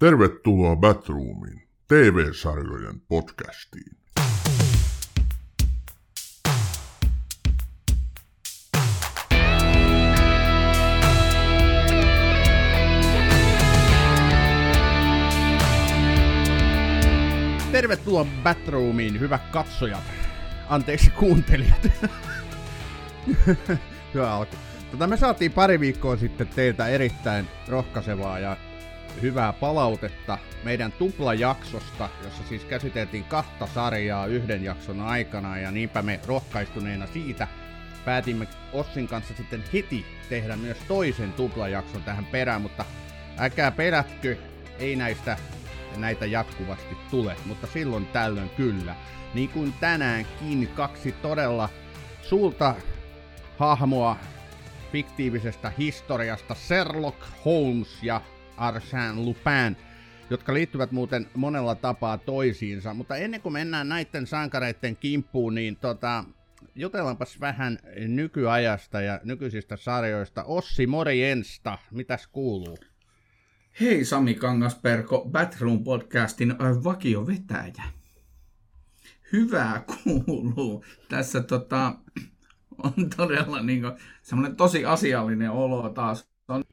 Tervetuloa Batroomiin, TV-sarjojen podcastiin. Tervetuloa Batroomiin, hyvät katsojat. Anteeksi kuuntelijat. Hyvä alku. Tota, me saatiin pari viikkoa sitten teiltä erittäin rohkaisevaa ja hyvää palautetta meidän tuplajaksosta, jossa siis käsiteltiin kahta sarjaa yhden jakson aikana ja niinpä me rohkaistuneena siitä päätimme Ossin kanssa sitten heti tehdä myös toisen tuplajakson tähän perään, mutta älkää pelätkö, ei näistä näitä jatkuvasti tule, mutta silloin tällöin kyllä. Niin kuin tänäänkin kaksi todella suurta hahmoa fiktiivisestä historiasta, Sherlock Holmes ja Arsène Lupin, jotka liittyvät muuten monella tapaa toisiinsa. Mutta ennen kuin mennään näiden sankareiden kimppuun, niin tota, jutellaanpas vähän nykyajasta ja nykyisistä sarjoista. Ossi Morjensta, mitäs kuuluu? Hei Sami Kangasperko, Batroom podcastin vakio vetäjä. Hyvää kuuluu. Tässä tota, on todella niin kuin, semmoinen tosi asiallinen olo taas. On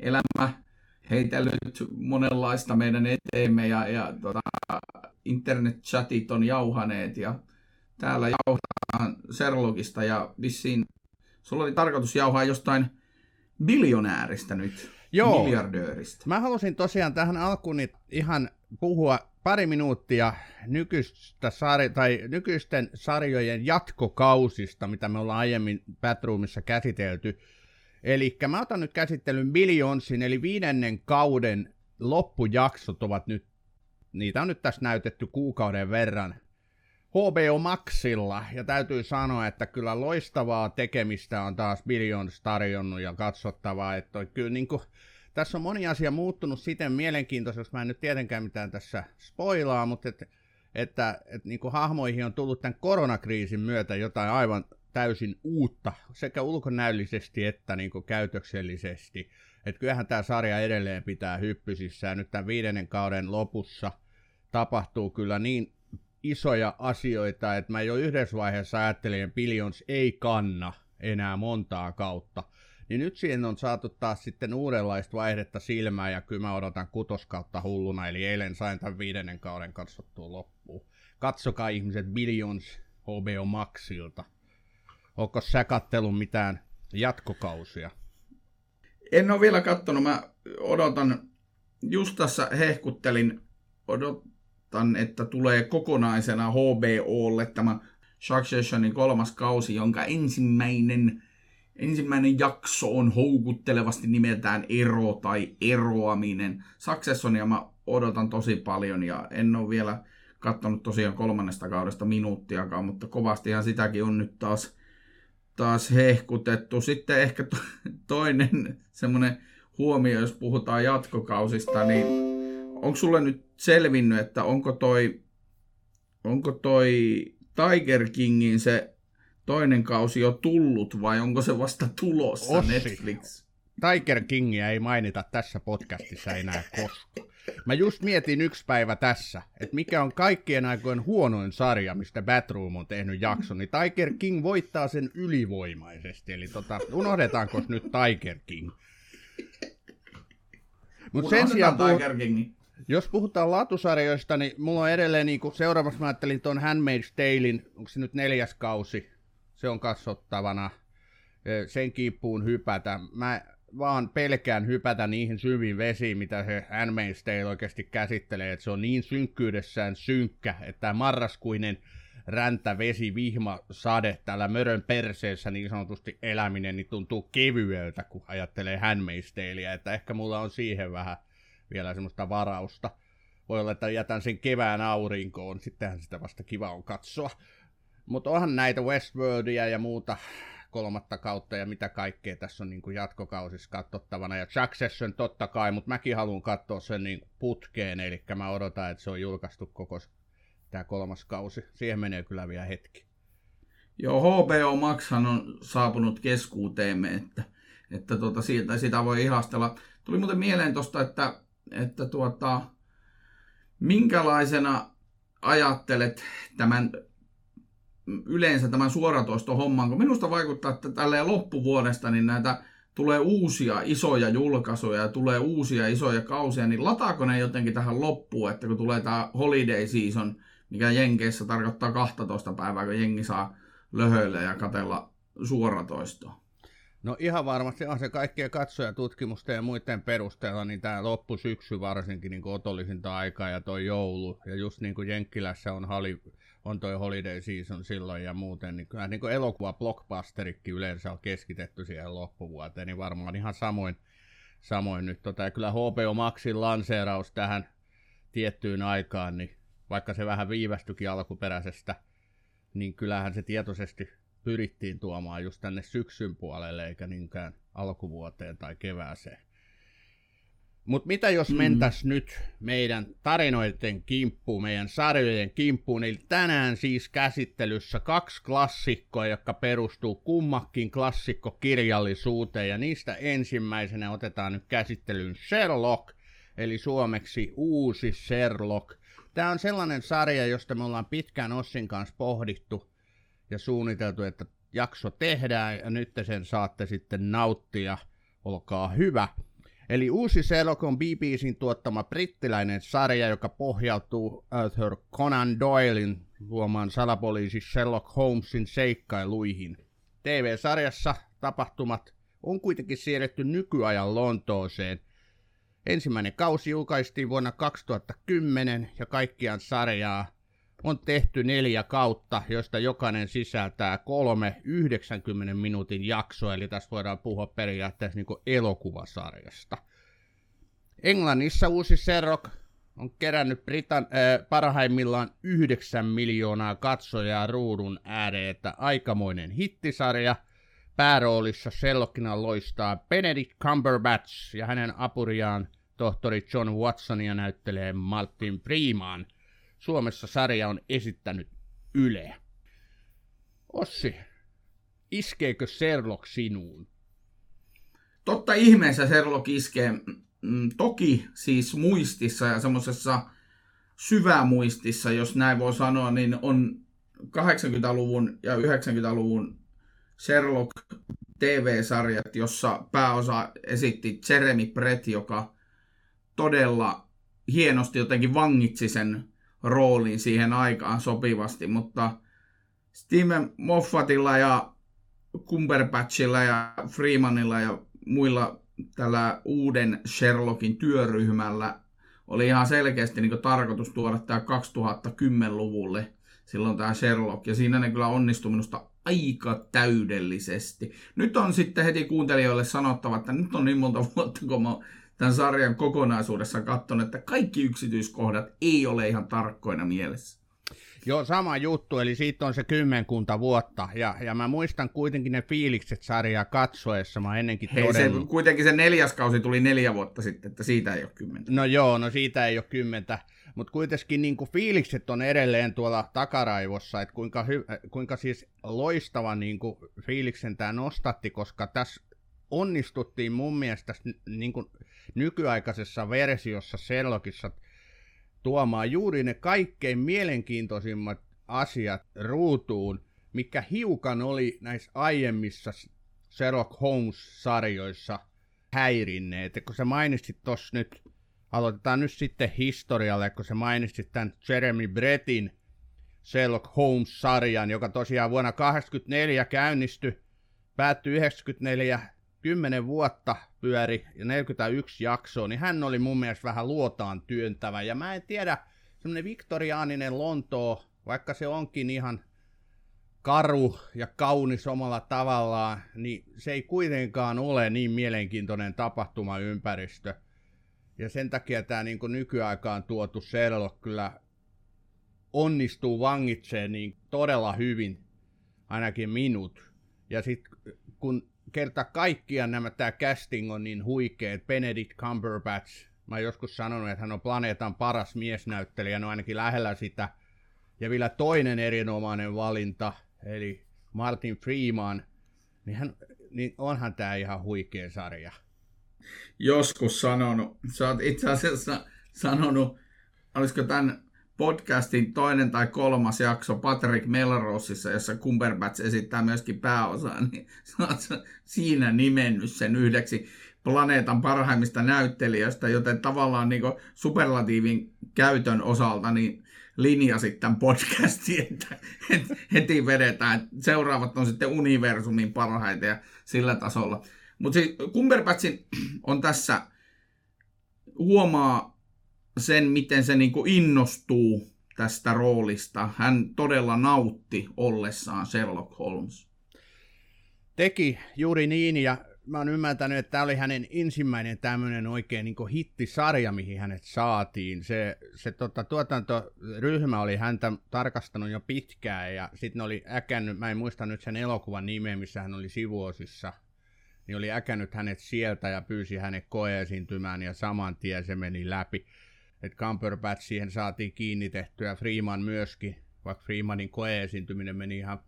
elämä heitellyt monenlaista meidän eteemme ja, ja tota, internet-chatit on jauhaneet ja täällä jauhataan Sherlockista ja vissiin sulla oli tarkoitus jauhaa jostain biljonääristä nyt. Joo. Miljardööristä. Mä halusin tosiaan tähän alkuun ihan puhua pari minuuttia nykyistä sari- tai nykyisten sarjojen jatkokausista, mitä me ollaan aiemmin Batroomissa käsitelty. Eli mä otan nyt käsittelyn Billionsin, eli viidennen kauden loppujaksot ovat nyt, niitä on nyt tässä näytetty kuukauden verran HBO Maxilla, ja täytyy sanoa, että kyllä loistavaa tekemistä on taas Billions tarjonnut ja katsottavaa, että kyllä niin kuin, tässä on moni asia muuttunut siten mielenkiintoiseksi, mä en nyt tietenkään mitään tässä spoilaa, mutta että, että, että niin kuin hahmoihin on tullut tämän koronakriisin myötä jotain aivan täysin uutta, sekä ulkonäöllisesti että niin kuin käytöksellisesti. Että kyllähän tämä sarja edelleen pitää hyppysissä, ja nyt tämän viidennen kauden lopussa tapahtuu kyllä niin isoja asioita, että mä jo yhdessä vaiheessa ajattelin, että Billions ei kanna enää montaa kautta. Niin nyt siihen on saatu taas sitten uudenlaista vaihdetta silmään, ja kyllä mä odotan kutoskautta hulluna, eli eilen sain tämän viidennen kauden katsottua loppuun. Katsokaa ihmiset Billions HBO Maxilta. Onko sä kattelun mitään jatkokausia? En ole vielä kattonut, mä odotan, just tässä hehkuttelin, odotan, että tulee kokonaisena HBOlle tämä Successionin kolmas kausi, jonka ensimmäinen Ensimmäinen jakso on houkuttelevasti nimeltään Ero tai Eroaminen. Successionia mä odotan tosi paljon ja en ole vielä katsonut tosiaan kolmannesta kaudesta minuuttiakaan, mutta kovastihan sitäkin on nyt taas, taas hehkutettu. Sitten ehkä to, toinen semmoinen huomio, jos puhutaan jatkokausista, niin onko sulle nyt selvinnyt, että onko toi, onko toi Tiger Kingin se toinen kausi jo tullut vai onko se vasta tulossa Ossi. Netflix? Tiger Kingia ei mainita tässä podcastissa enää koskaan. Mä just mietin yksi päivä tässä, että mikä on kaikkien aikojen huonoin sarja, mistä Batroom on tehnyt jakson, niin Tiger King voittaa sen ylivoimaisesti. Eli tota, unohdetaanko nyt Tiger King? Mutta sen sijaan, Tiger King. jos puhutaan laatusarjoista, niin mulla on edelleen, niin seuraavaksi mä ajattelin tuon Handmaid's Talein, onko se nyt neljäs kausi, se on katsottavana. Sen kiippuun hypätä. Mä vaan pelkään hypätä niihin syviin vesiin, mitä se Handmaid's oikeasti käsittelee, että se on niin synkkyydessään synkkä, että marraskuinen räntä, vesi, vihma, sade täällä mörön perseessä niin sanotusti eläminen niin tuntuu kevyeltä, kun ajattelee Handmaid's että ehkä mulla on siihen vähän vielä semmoista varausta. Voi olla, että jätän sen kevään aurinkoon, sittenhän sitä vasta kiva on katsoa. Mutta onhan näitä Westworldia ja muuta kolmatta kautta ja mitä kaikkea tässä on niin kuin jatkokausissa katsottavana. Ja Succession totta kai, mutta mäkin haluan katsoa sen niin putkeen, eli mä odotan, että se on julkaistu koko tämä kolmas kausi. Siihen menee kyllä vielä hetki. Joo, HBO Maxhan on saapunut keskuuteemme, että, että tuota, siitä, sitä voi ihastella. Tuli muuten mieleen tuosta, että että tuota, minkälaisena ajattelet tämän yleensä tämän suoratoistohomman, kun minusta vaikuttaa, että tälleen loppuvuodesta niin näitä tulee uusia isoja julkaisuja ja tulee uusia isoja kausia, niin lataako ne jotenkin tähän loppuun, että kun tulee tämä holiday season, mikä Jenkeissä tarkoittaa 12 päivää, kun jengi saa löhöillä ja katella suoratoistoa? No ihan varmasti on se kaikkien katsojatutkimusten ja muiden perusteella, niin tämä loppusyksy varsinkin niin otollisinta aikaa ja toi joulu. Ja just niin kuin Jenkkilässä on, hali, on toi holiday season silloin ja muuten, niin kyllä niin elokuva blockbusterikin yleensä on keskitetty siihen loppuvuoteen, niin varmaan ihan samoin, samoin nyt. Tota, ja kyllä HBO Maxin lanseeraus tähän tiettyyn aikaan, niin vaikka se vähän viivästyikin alkuperäisestä, niin kyllähän se tietoisesti pyrittiin tuomaan just tänne syksyn puolelle, eikä niinkään alkuvuoteen tai kevääseen. Mutta mitä jos mm. mentäs nyt meidän tarinoiden kimppuun, meidän sarjojen kimppuun, eli tänään siis käsittelyssä kaksi klassikkoa, jotka perustuu kummakin klassikkokirjallisuuteen, ja niistä ensimmäisenä otetaan nyt käsittelyyn Sherlock, eli suomeksi uusi Sherlock. Tämä on sellainen sarja, josta me ollaan pitkään Ossin kanssa pohdittu, ja suunniteltu, että jakso tehdään ja nyt te sen saatte sitten nauttia. Olkaa hyvä. Eli uusi Sherlock on BBCin tuottama brittiläinen sarja, joka pohjautuu Arthur Conan Doylin luomaan salapoliisi Sherlock Holmesin seikkailuihin. TV-sarjassa tapahtumat on kuitenkin siirretty nykyajan Lontooseen. Ensimmäinen kausi julkaistiin vuonna 2010 ja kaikkiaan sarjaa on tehty neljä kautta, joista jokainen sisältää kolme 90 minuutin jaksoa, eli tässä voidaan puhua periaatteessa niin elokuvasarjasta. Englannissa uusi Sherlock on kerännyt Britan, äh, parhaimmillaan 9 miljoonaa katsojaa ruudun ääreen, että aikamoinen hittisarja. Pääroolissa Sherlockina loistaa Benedict Cumberbatch ja hänen apuriaan tohtori John Watsonia näyttelee Martin Freeman – Suomessa sarja on esittänyt Yle. Ossi, iskeekö Sherlock sinuun? Totta ihmeessä Sherlock iskee. Mm, toki siis muistissa ja semmoisessa syvämuistissa, jos näin voi sanoa, niin on 80-luvun ja 90-luvun Sherlock TV-sarjat, jossa pääosa esitti Jeremy Brett, joka todella hienosti jotenkin vangitsi sen rooliin siihen aikaan sopivasti, mutta Steven Moffatilla ja Cumberbatchilla ja Freemanilla ja muilla tällä uuden Sherlockin työryhmällä oli ihan selkeästi niin tarkoitus tuoda tämä 2010-luvulle silloin tämä Sherlock, ja siinä ne kyllä onnistui minusta aika täydellisesti. Nyt on sitten heti kuuntelijoille sanottava, että nyt on niin monta vuotta, kun mä tämän sarjan kokonaisuudessa katsonut, että kaikki yksityiskohdat ei ole ihan tarkkoina mielessä. Joo, sama juttu, eli siitä on se kymmenkunta vuotta, ja, ja mä muistan kuitenkin ne fiilikset sarjaa katsoessa, mä ennenkin Hei, se, kuitenkin se neljäs kausi tuli neljä vuotta sitten, että siitä ei ole kymmentä. No joo, no siitä ei ole kymmentä, mutta kuitenkin niin kuin fiilikset on edelleen tuolla takaraivossa, että kuinka, hy, kuinka siis loistava niin kuin fiiliksen tämä nostatti, koska tässä onnistuttiin mun mielestä niin kuin nykyaikaisessa versiossa Sherlockissa tuomaan juuri ne kaikkein mielenkiintoisimmat asiat ruutuun, mikä hiukan oli näissä aiemmissa Sherlock Holmes-sarjoissa häirinneet. kun sä mainitsit tuossa nyt, aloitetaan nyt sitten historialle, kun sä mainitsit tämän Jeremy Brettin Sherlock Holmes-sarjan, joka tosiaan vuonna 1984 käynnistyi, päättyi 94 10 vuotta pyöri ja 41 jaksoa, niin hän oli mun mielestä vähän luotaan työntävä. Ja mä en tiedä, semmoinen viktoriaaninen Lontoo, vaikka se onkin ihan karu ja kaunis omalla tavallaan, niin se ei kuitenkaan ole niin mielenkiintoinen tapahtumaympäristö. Ja sen takia tämä niin nykyaikaan tuotu Sherlock kyllä onnistuu vangitseen niin todella hyvin, ainakin minut. Ja sitten kun kerta kaikkiaan nämä, tämä casting on niin huikea, Benedict Cumberbatch, mä joskus sanonut, että hän on planeetan paras miesnäyttelijä, no ainakin lähellä sitä. Ja vielä toinen erinomainen valinta, eli Martin Freeman, niin, hän, niin onhan tämä ihan huikea sarja. joskus sanonut. Sä oot itse asiassa sanonut, olisiko tämän podcastin toinen tai kolmas jakso Patrick Melroseissa, jossa Cumberbatch esittää myöskin pääosaa, niin siinä nimennyt sen yhdeksi planeetan parhaimmista näyttelijöistä, joten tavallaan niin superlatiivin käytön osalta niin linjasit tämän podcastin, että heti vedetään, seuraavat on sitten universumin parhaita ja sillä tasolla. Mutta siis Cumberbatchin on tässä, huomaa sen, miten se niinku innostuu tästä roolista. Hän todella nautti ollessaan Sherlock Holmes. Teki juuri niin, ja mä oon ymmärtänyt, että tämä oli hänen ensimmäinen tämmöinen oikein niin hittisarja, mihin hänet saatiin. Se, se tota, tuotantoryhmä oli häntä tarkastanut jo pitkään, ja sitten oli äkännyt, mä en muista nyt sen elokuvan nimeä, missä hän oli sivuosissa, niin oli äkännyt hänet sieltä ja pyysi hänet koeesiintymään, ja saman tien se meni läpi että Cumberbatch siihen saatiin kiinnitettyä, Freeman myöskin, vaikka Freemanin koeesiintyminen meni ihan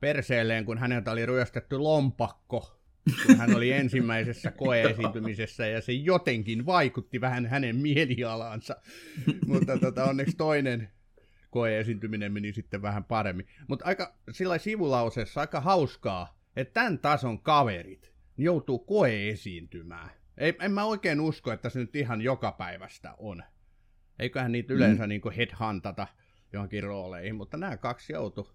perseelleen, kun häneltä oli ryöstetty lompakko, kun hän oli ensimmäisessä koeesiintymisessä, ja se jotenkin vaikutti vähän hänen mielialaansa, mutta tota, onneksi toinen koeesiintyminen meni sitten vähän paremmin. Mutta aika sillä sivulauseessa aika hauskaa, että tämän tason kaverit joutuu koeesiintymään. Ei, en mä oikein usko, että se nyt ihan joka päivästä on. Eiköhän niitä yleensä mm. niin headhuntata johonkin rooleihin, mutta nämä kaksi joutu.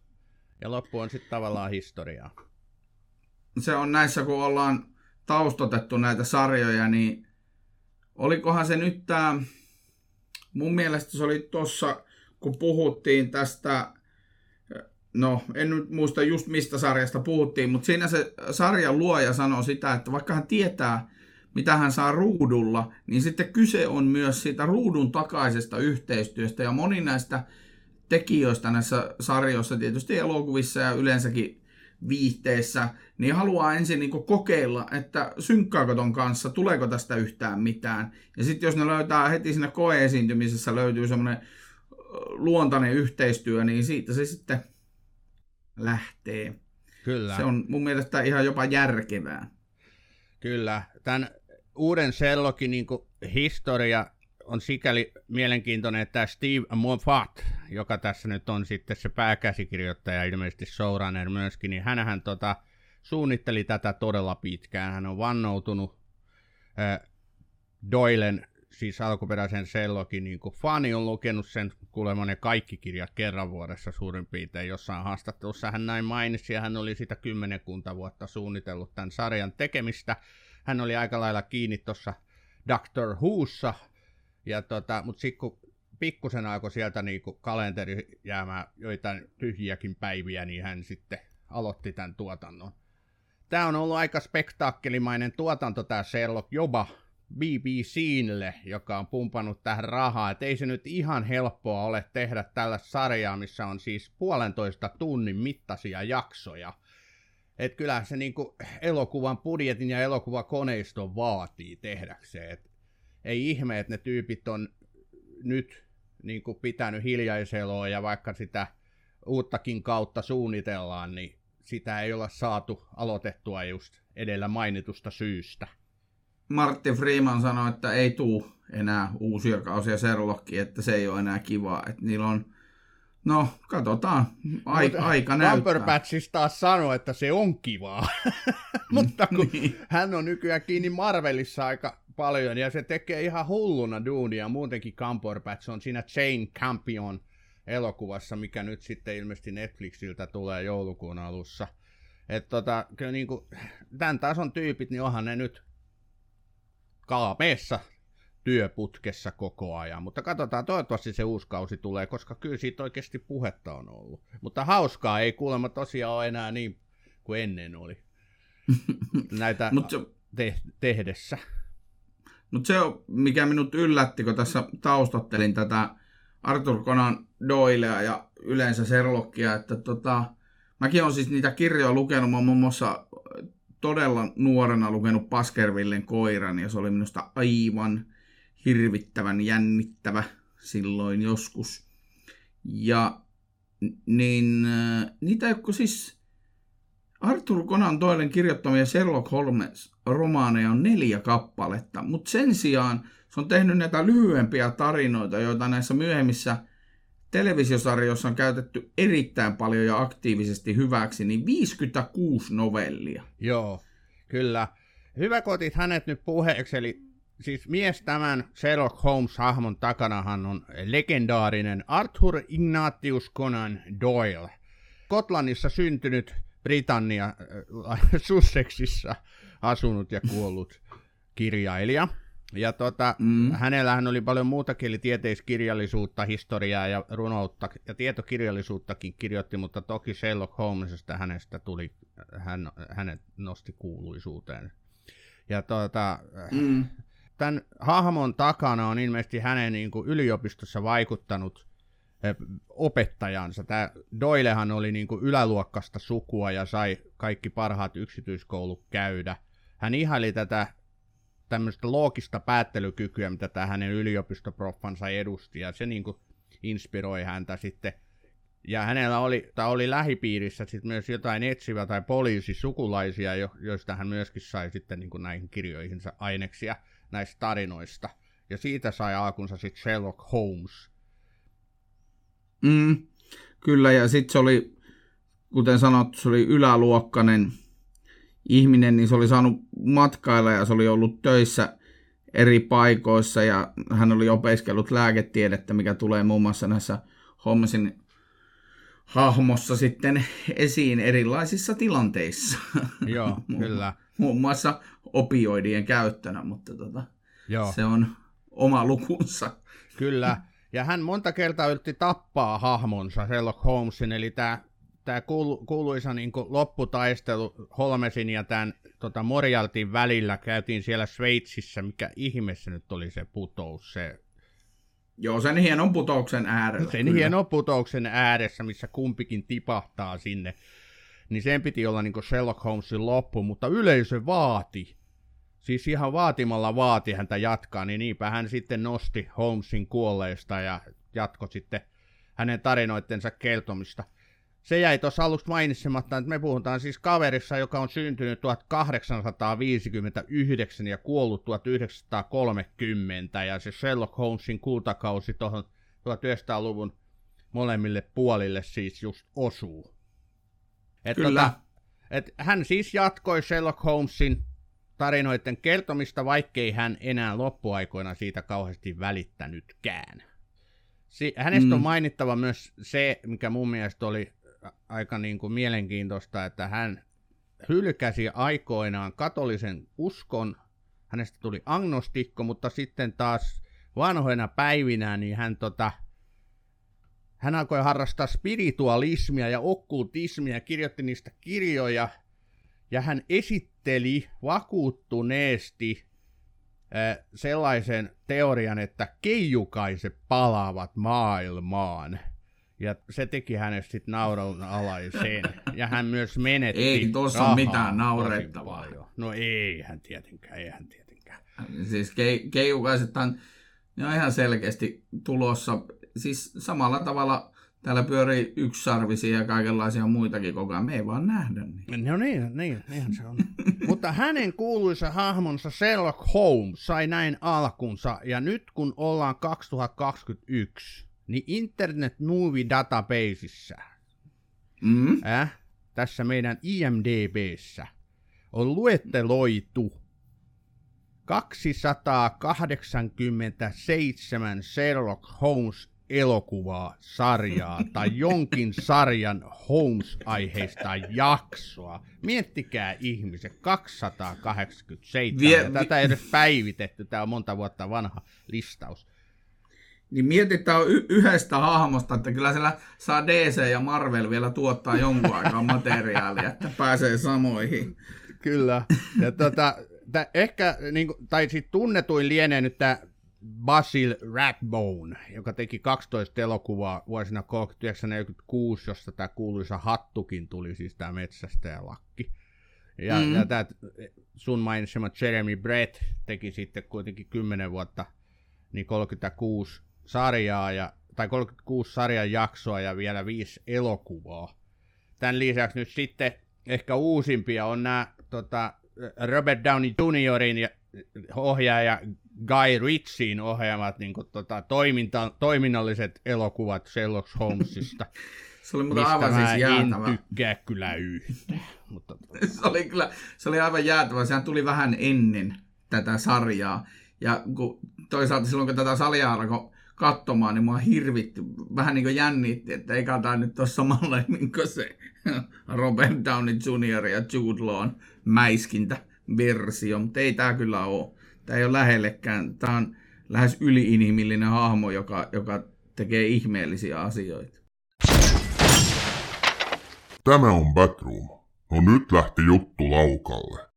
Ja loppu on sitten tavallaan historiaa. Se on näissä, kun ollaan taustotettu näitä sarjoja, niin olikohan se nyt tämä, mun mielestä se oli tuossa, kun puhuttiin tästä, no en nyt muista just mistä sarjasta puhuttiin, mutta siinä se sarjan luoja sanoi sitä, että vaikka hän tietää, mitä hän saa ruudulla, niin sitten kyse on myös siitä ruudun takaisesta yhteistyöstä. Ja moni näistä tekijöistä näissä sarjoissa, tietysti elokuvissa ja yleensäkin viihteessä, niin haluaa ensin niin kokeilla, että synkkaako ton kanssa, tuleeko tästä yhtään mitään. Ja sitten jos ne löytää heti siinä koeesiintymisessä löytyy semmoinen luontainen yhteistyö, niin siitä se sitten lähtee. Kyllä. Se on mun mielestä ihan jopa järkevää. Kyllä. Tämän uuden Sherlockin niin historia on sikäli mielenkiintoinen, että Steve Moffat, joka tässä nyt on sitten se pääkäsikirjoittaja, ilmeisesti showrunner myöskin, niin hänhän tota, suunnitteli tätä todella pitkään. Hän on vannoutunut äh, Doylen, siis alkuperäisen Sherlockin niin fani, on lukenut sen kuulemma ne kaikki kirjat kerran vuodessa suurin piirtein jossain haastattelussa. Hän näin mainitsi ja hän oli sitä kymmenenkunta vuotta suunnitellut tämän sarjan tekemistä hän oli aika lailla kiinni tuossa Doctor Whossa, ja tota, mutta sitten kun pikkusen alkoi sieltä niin kalenteri jäämään joitain tyhjiäkin päiviä, niin hän sitten aloitti tämän tuotannon. Tämä on ollut aika spektaakkelimainen tuotanto tämä Sherlock joba BBClle, joka on pumpannut tähän rahaa. Et ei se nyt ihan helppoa ole tehdä tällä sarjaa, missä on siis puolentoista tunnin mittaisia jaksoja – että kyllä se niin kuin elokuvan budjetin ja elokuvakoneiston vaatii tehdäkseen. Et ei ihme, että ne tyypit on nyt niin kuin pitänyt hiljaiseloa ja vaikka sitä uuttakin kautta suunnitellaan, niin sitä ei olla saatu aloitettua just edellä mainitusta syystä. Martti Freeman sanoi, että ei tuu enää uusia kausia Sherlockia, että se ei ole enää kivaa. Että niillä on No, katsotaan. Ai, Mutta aika näyttää. Taas sanoi, että se on kivaa. Mutta kun niin. hän on nykyään kiinni Marvelissa aika paljon, ja se tekee ihan hulluna duunia. Muutenkin Cumberbatch on siinä Chain Campion elokuvassa, mikä nyt sitten ilmeisesti Netflixiltä tulee joulukuun alussa. Että tota, kyllä niin kuin, tämän tason tyypit, niin onhan ne nyt kaapeessa työputkessa koko ajan. Mutta katsotaan, toivottavasti se uusi kausi tulee, koska kyllä siitä oikeasti puhetta on ollut. Mutta hauskaa ei kuulemma tosiaan ole enää niin kuin ennen oli näitä Mut se, te- tehdessä. Mutta se on, mikä minut yllätti, kun tässä taustattelin tätä Arthur Conan Doylea ja yleensä Sherlockia, että tota, mäkin olen siis niitä kirjoja lukenut, mä muun muassa todella nuorena lukenut Paskervillen koiran, ja se oli minusta aivan hirvittävän jännittävä silloin joskus. Ja niin äh, niitä, jotka siis Arthur Conan Doylen kirjoittamia Sherlock Holmes-romaaneja on neljä kappaletta, mutta sen sijaan se on tehnyt näitä lyhyempiä tarinoita, joita näissä myöhemmissä televisiosarjoissa on käytetty erittäin paljon ja aktiivisesti hyväksi, niin 56 novellia. Joo, kyllä. Hyvä kotit hänet nyt puheeksi, eli siis mies tämän Sherlock Holmes-hahmon takanahan on legendaarinen Arthur Ignatius Conan Doyle. Skotlannissa syntynyt Britannia äh, Sussexissa asunut ja kuollut kirjailija. Ja tota, mm. hänellähän oli paljon muutakin, eli tieteiskirjallisuutta, historiaa ja runoutta ja tietokirjallisuuttakin kirjoitti, mutta toki Sherlock Holmesista hänestä tuli, hän, hänet nosti kuuluisuuteen. Ja tota, mm. Tämän hahmon takana on ilmeisesti hänen niin kuin yliopistossa vaikuttanut eh, opettajansa. Tämä Doylehan oli niin kuin yläluokkasta sukua ja sai kaikki parhaat yksityiskoulut käydä. Hän ihaili tätä tämmöistä loogista päättelykykyä, mitä tämä hänen yliopistoproffansa edusti, ja se niin kuin inspiroi häntä sitten. Ja hänellä oli, tai oli lähipiirissä sitten myös jotain etsivä tai poliisisukulaisia, jo, joista hän myöskin sai sitten niin kuin näihin kirjoihinsa aineksia näistä tarinoista. Ja siitä sai alkunsa sitten Sherlock Holmes. Mm, kyllä, ja sitten se oli, kuten sanottu, se oli yläluokkainen ihminen, niin se oli saanut matkailla ja se oli ollut töissä eri paikoissa ja hän oli opiskellut lääketiedettä, mikä tulee muun muassa näissä Holmesin hahmossa sitten esiin erilaisissa tilanteissa. Joo, kyllä. Muun muassa opioidien käyttönä, mutta tota, Joo. se on oma lukunsa. Kyllä, ja hän monta kertaa yritti tappaa hahmonsa Sherlock Holmesin, eli tämä tämä kuulu, kuuluisa niin lopputaistelu Holmesin ja tämän tota Morialtin välillä käytiin siellä Sveitsissä, mikä ihmeessä nyt oli se putous, se Joo, sen hienon putouksen äärellä. Sen kyllä. hienon putouksen ääressä, missä kumpikin tipahtaa sinne. Niin sen piti olla niin Sherlock Holmesin loppu, mutta yleisö vaati. Siis ihan vaatimalla vaati häntä jatkaa, niin niinpä hän sitten nosti Holmesin kuolleesta ja jatko sitten hänen tarinoittensa keltomista – se jäi tuossa aluksi mainitsematta, että me puhutaan siis kaverissa, joka on syntynyt 1859 ja kuollut 1930, ja se Sherlock Holmesin kultakausi tuohon 1900-luvun molemmille puolille siis just osuu. Et Kyllä. Tota, et hän siis jatkoi Sherlock Holmesin tarinoiden kertomista, vaikkei hän enää loppuaikoina siitä kauheasti välittänytkään. Si- hänestä mm. on mainittava myös se, mikä mun mielestä oli aika niin kuin mielenkiintoista, että hän hylkäsi aikoinaan katolisen uskon, hänestä tuli agnostikko, mutta sitten taas vanhoina päivinä niin hän, tota, hän alkoi harrastaa spiritualismia ja okkultismia, kirjoitti niistä kirjoja, ja hän esitteli vakuuttuneesti äh, sellaisen teorian, että keijukaiset palaavat maailmaan – ja se teki hänestä sitten naurun alaiseen. Ja hän myös menetti Ei tuossa ole mitään naurettavaa. No ei hän tietenkään, ei hän tietenkään. Siis ke- keijukaiset on, ne on ihan selkeästi tulossa. Siis samalla tavalla täällä pyörii yksisarvisia ja kaikenlaisia muitakin koko ajan. Me ei vaan nähdä niitä. No niin, niin, niinhän se on. Mutta hänen kuuluisa hahmonsa Sherlock Holmes sai näin alkunsa. Ja nyt kun ollaan 2021, niin Internet Movie Databaseissa, mm. äh, tässä meidän IMDBssä, on luetteloitu 287 Sherlock Holmes elokuvaa, sarjaa tai jonkin sarjan Holmes-aiheista jaksoa. Miettikää ihmiset, 287. Vie, Tätä ei edes päivitetty, tämä on monta vuotta vanha listaus. Niin mietitään y- yhdestä hahmosta, että kyllä siellä saa DC ja Marvel vielä tuottaa jonkun aikaa materiaalia, että pääsee samoihin. Kyllä. Ja tota, ehkä, niin tai sitten tunnetuin lienee nyt tämä Basil Ratbone, joka teki 12 elokuvaa vuosina 1946, josta tämä kuuluisa hattukin tuli, siis tämä metsästäjälakki. Ja, mm. ja tämä sun mainitsema Jeremy Brett teki sitten kuitenkin 10 vuotta, niin 36 sarjaa, ja, tai 36 sarjan jaksoa ja vielä viisi elokuvaa. Tämän lisäksi nyt sitten ehkä uusimpia on nämä tota, Robert Downey Juniorin ja ohjaaja Guy Ritchiein ohjaamat niin kuin, tota, toiminta, toiminnalliset elokuvat Sherlock Holmesista. Se oli mutta aivan siis jäätävä. en tykkää kyllä yhtään. Mutta... se, oli kyllä, se oli aivan jäätävä. Sehän tuli vähän ennen tätä sarjaa. Ja kun, toisaalta silloin, kun tätä sarjaa alkoi katsomaan, niin mua hirvitti, vähän niin kuin jännitti, että ei tämä nyt ole samalla niin kuin se Robert Downey Jr. ja Jude Lawn mäiskintä versio, mutta ei tämä kyllä ole. Tämä ei ole lähellekään. Tämä on lähes yliinhimillinen hahmo, joka, joka tekee ihmeellisiä asioita. Tämä on Batroom. No nyt lähti juttu laukalle.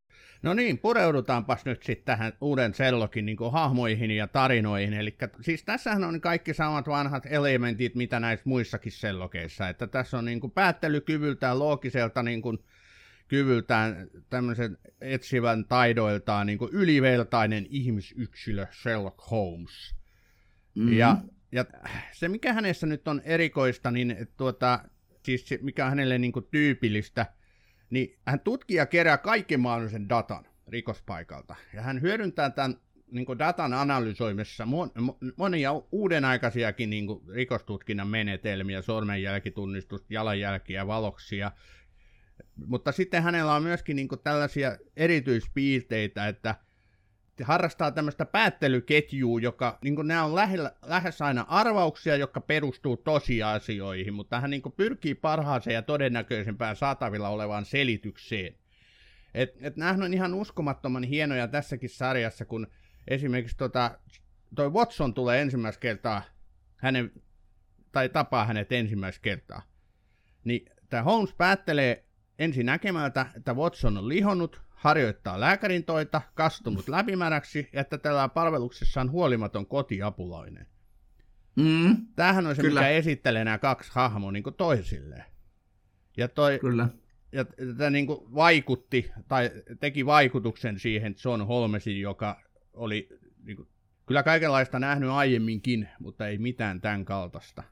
No niin, pureudutaanpas nyt sitten tähän uuden sellokin niin hahmoihin ja tarinoihin. Eli siis tässähän on kaikki samat vanhat elementit, mitä näissä muissakin sellokeissa. Että tässä on niin kuin päättelykyvyltään, loogiselta niin kuin, kyvyltään, tämmöisen etsivän taidoiltaan niin kuin yliveltainen ihmisyksilö Sherlock Holmes. Mm-hmm. Ja, ja se, mikä hänessä nyt on erikoista, niin tuota, siis se, mikä on hänelle niin kuin tyypillistä – niin hän tutkii ja kerää kaiken mahdollisen datan rikospaikalta. Ja hän hyödyntää tämän niin datan analysoimissa monia uudenaikaisiakin niin rikostutkinnan menetelmiä, sormenjälkitunnistusta, jalanjälkiä, valoksia. Mutta sitten hänellä on myöskin niin tällaisia erityispiirteitä, että harrastaa tämmöistä päättelyketjua, joka, niin nämä on lähellä, lähes aina arvauksia, jotka perustuu tosiasioihin, mutta hän niin pyrkii parhaaseen ja todennäköisempään saatavilla olevaan selitykseen. Et, et nämähän on ihan uskomattoman hienoja tässäkin sarjassa, kun esimerkiksi tota, toi Watson tulee ensimmäistä kertaa hänen, tai tapaa hänet ensimmäistä kertaa. Niin tämä Holmes päättelee ensin näkemältä, että Watson on lihonnut, harjoittaa lääkärin toita, kastunut läpimäräksi, että tällä palveluksessa on huolimaton kotiapulainen. Mm, Tämähän on se, kyllä. mikä esittelee nämä kaksi hahmoa niin toisilleen. Ja toi, Kyllä. Ja tämä niin vaikutti, tai teki vaikutuksen siihen John Holmesin, joka oli niin kuin, kyllä kaikenlaista nähnyt aiemminkin, mutta ei mitään tämän kaltaista.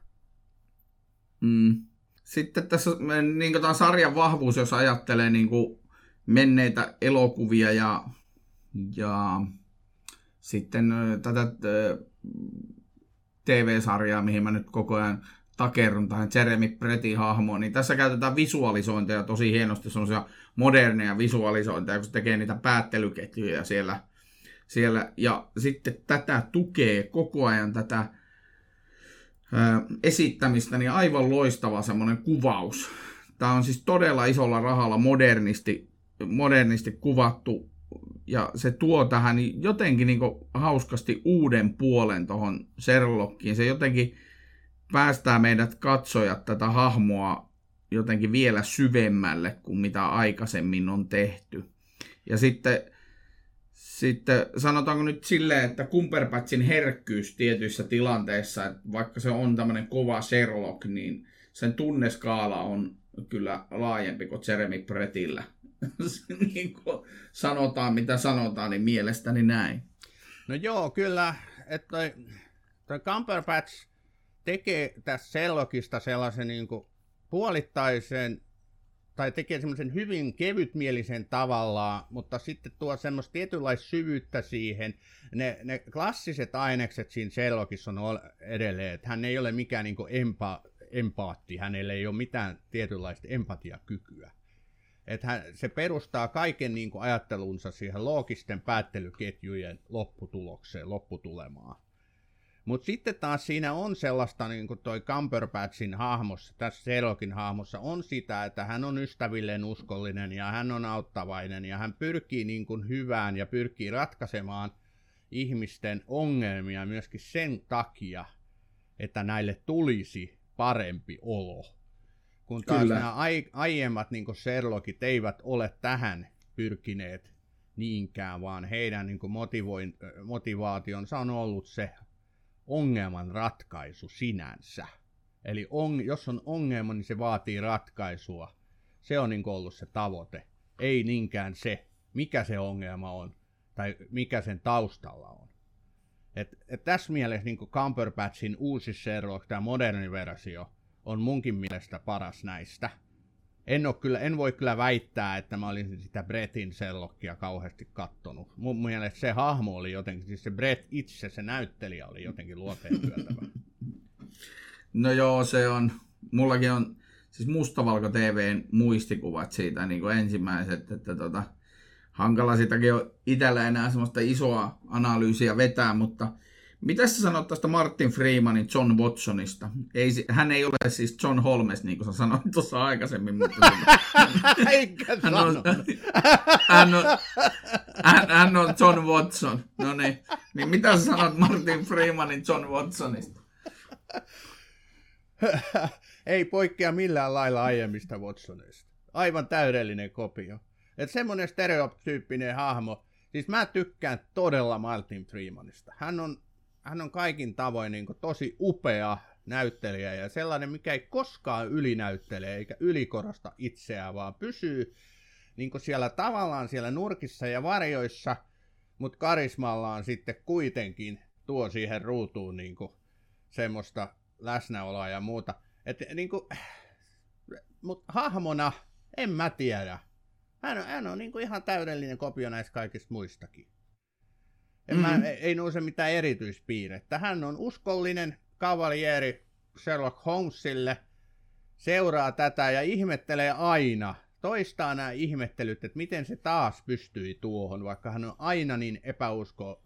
Mm. Sitten tässä niin tämä sarjan vahvuus, jos ajattelee niin kuin menneitä elokuvia ja, ja sitten tätä TV-sarjaa, mihin mä nyt koko ajan takerrun tähän Jeremy Prettin hahmoon, niin tässä käytetään visualisointeja tosi hienosti, semmoisia moderneja visualisointeja, kun se tekee niitä päättelyketjuja siellä, siellä. Ja sitten tätä tukee koko ajan tätä esittämistä, niin aivan loistava semmoinen kuvaus. Tämä on siis todella isolla rahalla modernisti modernisti kuvattu ja se tuo tähän jotenkin niin hauskasti uuden puolen tuohon Sherlockiin. Se jotenkin päästää meidät katsojat tätä hahmoa jotenkin vielä syvemmälle kuin mitä aikaisemmin on tehty. Ja sitten, sitten sanotaanko nyt silleen, että Cumberbatchin herkkyys tietyissä tilanteissa, että vaikka se on tämmöinen kova Sherlock, niin sen tunneskaala on kyllä laajempi kuin Jeremy Pretillä. niin kuin sanotaan mitä sanotaan, niin mielestäni näin. No joo, kyllä, että toi, toi Cumberbatch tekee tässä Sherlockista sellaisen niin kuin puolittaisen, tai tekee semmoisen hyvin kevytmielisen tavallaan, mutta sitten tuo semmoista tietynlaista syvyyttä siihen. Ne, ne klassiset ainekset siinä Sherlockissa on edelleen, että hän ei ole mikään niin empa, empaatti, hänellä ei ole mitään tietynlaista empatiakykyä. Että hän, se perustaa kaiken niin kuin ajattelunsa siihen loogisten päättelyketjujen lopputulokseen, lopputulemaan. Mutta sitten taas siinä on sellaista, niin kuin toi Cumberbatchin hahmossa, tässä Sherlockin hahmossa, on sitä, että hän on ystävilleen uskollinen ja hän on auttavainen ja hän pyrkii niin kuin hyvään ja pyrkii ratkaisemaan ihmisten ongelmia myöskin sen takia, että näille tulisi parempi olo. Kun taas Kyllä. nämä ai- aiemmat niin Sherlockit eivät ole tähän pyrkineet niinkään, vaan heidän niin motivoin, motivaationsa on ollut se ongelman ratkaisu sinänsä. Eli on, jos on ongelma, niin se vaatii ratkaisua. Se on niin ollut se tavoite. Ei niinkään se, mikä se ongelma on tai mikä sen taustalla on. Et, et tässä mielessä niin Cumberbatchin uusi Sherlock, tämä moderni versio, on munkin mielestä paras näistä. En, ole kyllä, en voi kyllä väittää, että mä olisin sitä Bretin sellokkia kauheasti kattonut. Mun mielestä se hahmo oli jotenkin, siis se Brett itse, se näyttelijä oli jotenkin luoteen syötävä. No joo, se on, mullakin on siis mustavalko TVn muistikuvat siitä niin kuin ensimmäiset, että tota, hankala sitäkin on itsellä enää semmoista isoa analyysiä vetää, mutta mitä sä sanot tästä Martin Freemanin John Watsonista? Ei, hän ei ole siis John Holmes, niin kuin sä sanoit tuossa aikaisemmin. Mutta Eikä hän, on, hän, on, hän, hän on John Watson. No niin. niin mitä sä sanot Martin Freemanin John Watsonista? ei poikkea millään lailla aiemmista Watsonista. Aivan täydellinen kopio. Että semmoinen stereotyyppinen hahmo. Siis mä tykkään todella Martin Freemanista. Hän on, hän on kaikin tavoin niin tosi upea näyttelijä ja sellainen, mikä ei koskaan ylinäyttele eikä ylikorosta itseään, vaan pysyy niin siellä tavallaan siellä nurkissa ja varjoissa, mutta karismallaan sitten kuitenkin tuo siihen ruutuun niin semmoista läsnäoloa ja muuta. Et, niin kuin, mut hahmona, en mä tiedä. Hän on, hän on niin kuin ihan täydellinen kopio näistä kaikista muistakin. En mm-hmm. mä, ei, nouse mitään erityispiirrettä. Hän on uskollinen kavalieri Sherlock Holmesille, seuraa tätä ja ihmettelee aina, toistaa nämä ihmettelyt, että miten se taas pystyi tuohon, vaikka hän on aina niin epäusko,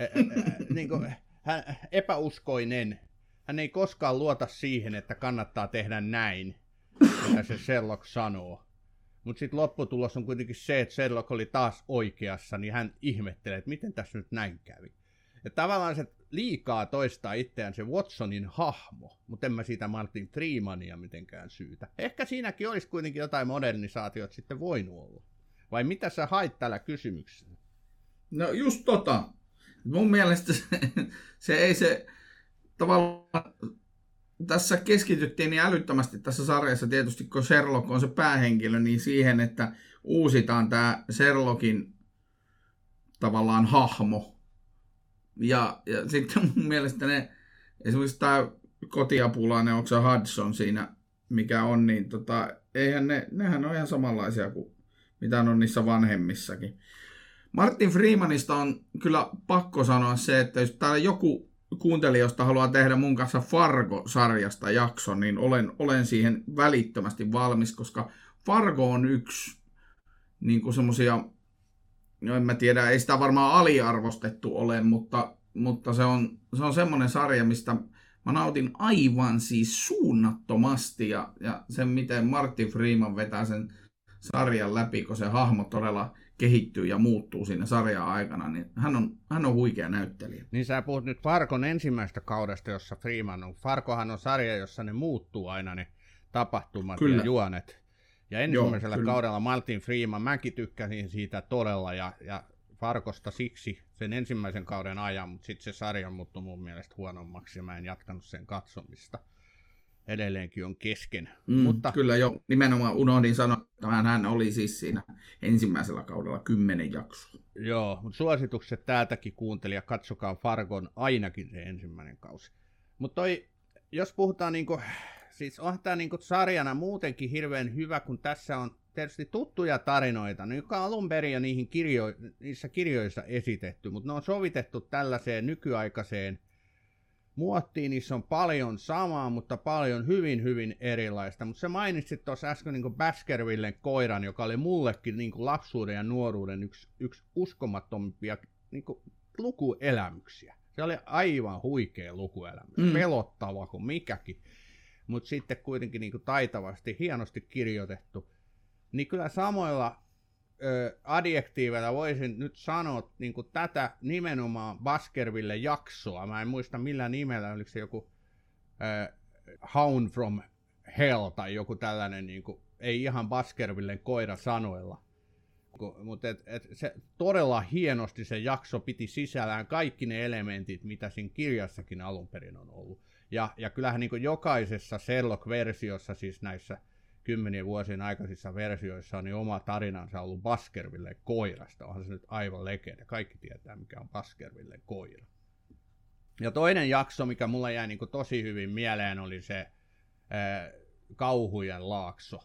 ä, ä, niin kuin, hän, epäuskoinen. Hän ei koskaan luota siihen, että kannattaa tehdä näin, mitä se Sherlock sanoo. Mutta sitten lopputulos on kuitenkin se, että Sherlock oli taas oikeassa, niin hän ihmettelee, että miten tässä nyt näin kävi. Ja tavallaan se liikaa toistaa itseään se Watsonin hahmo, mutta en mä siitä Martin Freemania mitenkään syytä. Ehkä siinäkin olisi kuitenkin jotain modernisaatiot sitten voinut olla. Vai mitä sä hait tällä kysymyksellä? No just tota. Mun mielestä se, se ei se tavallaan tässä keskityttiin niin älyttömästi tässä sarjassa tietysti, kun Sherlock on se päähenkilö, niin siihen, että uusitaan tämä Sherlockin tavallaan hahmo. Ja, ja sitten mun mielestä ne, esimerkiksi tämä kotiapulainen, onko se Hudson siinä, mikä on, niin tota, eihän ne, nehän on ihan samanlaisia kuin mitä on niissä vanhemmissakin. Martin Freemanista on kyllä pakko sanoa se, että jos täällä joku kuuntelijoista haluaa tehdä mun kanssa Fargo-sarjasta jakson, niin olen, olen siihen välittömästi valmis, koska Fargo on yksi niin kuin semmosia, no en mä tiedä, ei sitä varmaan aliarvostettu ole, mutta, mutta se on, se on semmoinen sarja, mistä mä nautin aivan siis suunnattomasti ja, ja sen, miten Martin Freeman vetää sen sarjan läpi, kun se hahmo todella kehittyy ja muuttuu siinä sarjan aikana, niin hän on, hän on huikea näyttelijä. Niin sä puhut nyt Farkon ensimmäistä kaudesta, jossa Freeman on. Farkohan on sarja, jossa ne muuttuu aina ne tapahtumat Kyllä. ja juonet. Ja ensimmäisellä Joo, kaudella Martin Freeman, mäkin tykkäsin siitä todella ja, ja Farkosta siksi sen ensimmäisen kauden ajan, mutta sitten se sarja muuttui mun mielestä huonommaksi ja mä en jatkanut sen katsomista edelleenkin on kesken. Mm, Mutta... Kyllä jo, nimenomaan unohdin sanoa, että hän oli siis siinä ensimmäisellä kaudella kymmenen jaksoa. Joo, mutta suositukset täältäkin kuuntelija, katsokaa Fargon ainakin se ensimmäinen kausi. Mutta jos puhutaan niinku, siis on tämä niinku sarjana muutenkin hirveän hyvä, kun tässä on tietysti tuttuja tarinoita, jotka on alun perin jo niihin kirjo, niissä kirjoissa esitetty, mutta ne on sovitettu tällaiseen nykyaikaiseen muottiin, niissä on paljon samaa, mutta paljon hyvin, hyvin erilaista. Mutta se mainitsit tuossa äsken niin Baskervillen koiran, joka oli mullekin niin lapsuuden ja nuoruuden yksi, yksi uskomattomimpia niin lukuelämyksiä. Se oli aivan huikea lukuelämys, mm. pelottava kuin mikäkin, mutta sitten kuitenkin niin taitavasti, hienosti kirjoitettu. Niin kyllä samoilla ö, voisin nyt sanoa niin kuin tätä nimenomaan Baskerville jaksoa. Mä en muista millä nimellä, oliko se joku ö, Hound from Hell tai joku tällainen, niin kuin, ei ihan Baskervillen koira sanoilla. Mutta et, et se todella hienosti se jakso piti sisällään kaikki ne elementit, mitä siinä kirjassakin alun perin on ollut. Ja, ja kyllähän niin jokaisessa Sherlock-versiossa, siis näissä kymmenien vuosien aikaisissa versioissa on niin oma tarinansa ollut Baskerville koirasta. Onhan se nyt aivan legenda. Kaikki tietää, mikä on Baskerville koira. Ja toinen jakso, mikä mulla jäi niin tosi hyvin mieleen, oli se ää, Kauhujen laakso.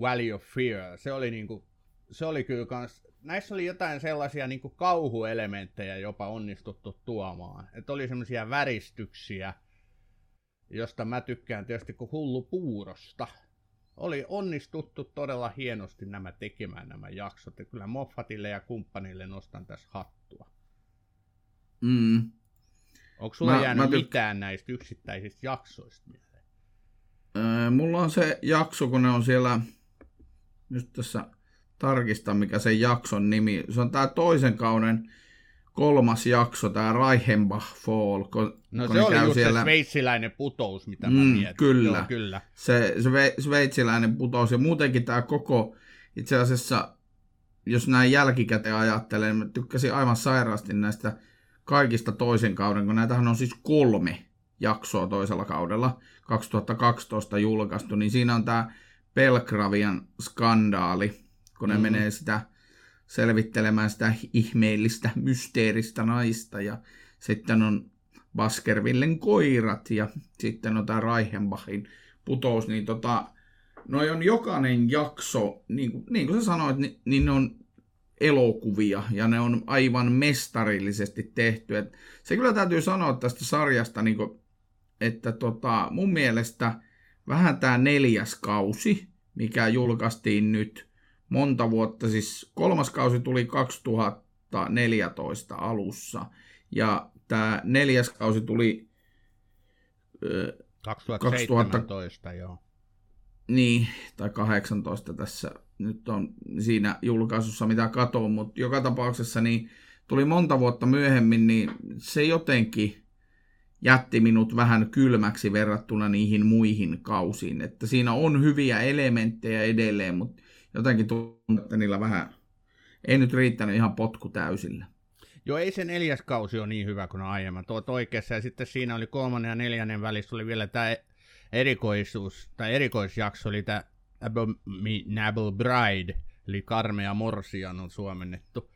Valley of Fear. Se oli niinku, se oli kyllä kans, näissä oli jotain sellaisia niinku kauhuelementtejä jopa onnistuttu tuomaan. Että oli semmoisia väristyksiä, josta mä tykkään tietysti kuin hullu puurosta. Oli onnistuttu todella hienosti nämä tekemään nämä jaksot. Ja kyllä Moffatille ja kumppanille nostan tässä hattua. Mm. Onko sulla Mä- jäänyt mä tyk- mitään näistä yksittäisistä jaksoista mieleen? Öö, mulla on se jakso, kun ne on siellä, just tässä tarkistan mikä se jakson nimi, se on tää toisen kauden kolmas jakso, tää Reichenbach Fall, kun, No kun se oli just siellä, se sveitsiläinen putous, mitä mä Mm, mietin. kyllä. Joo, kyllä. se sve, sveitsiläinen putous, ja muutenkin tää koko, itse asiassa, jos näin jälkikäteen ajattelen, mä tykkäsin aivan sairaasti näistä kaikista toisen kauden, kun näitähän on siis kolme jaksoa toisella kaudella, 2012 julkaistu, niin siinä on tämä Belgravian skandaali, kun ne Mhm. mm. menee sitä selvittelemään sitä ihmeellistä, mysteeristä naista, ja sitten on Baskervillen koirat, ja sitten on tämä Reichenbachin putous, niin tota, noi on jokainen jakso, niin kuin, niin kuin sä sanoit, niin, niin ne on elokuvia ja ne on aivan mestarillisesti tehty. Et se kyllä täytyy sanoa tästä sarjasta, niin kuin, että tota, mun mielestä vähän tämä neljäs kausi, mikä julkaistiin nyt monta vuotta, siis kolmas kausi tuli 2014 alussa ja tämä neljäs kausi tuli ö, 2017, joo. niin, tai 18 tässä nyt on siinä julkaisussa, mitä katon, mutta joka tapauksessa niin tuli monta vuotta myöhemmin, niin se jotenkin jätti minut vähän kylmäksi verrattuna niihin muihin kausiin. Että siinä on hyviä elementtejä edelleen, mutta jotenkin tuntuu, että niillä vähän ei nyt riittänyt ihan potku täysillä. Joo, ei se neljäs kausi ole niin hyvä kuin aiemmat. Oot oikeassa. Ja sitten siinä oli kolmannen ja neljännen välissä oli vielä tämä erikoisuus, tai erikoisjakso oli tämä Abominable Bride, eli Karmea Morsian on suomennettu.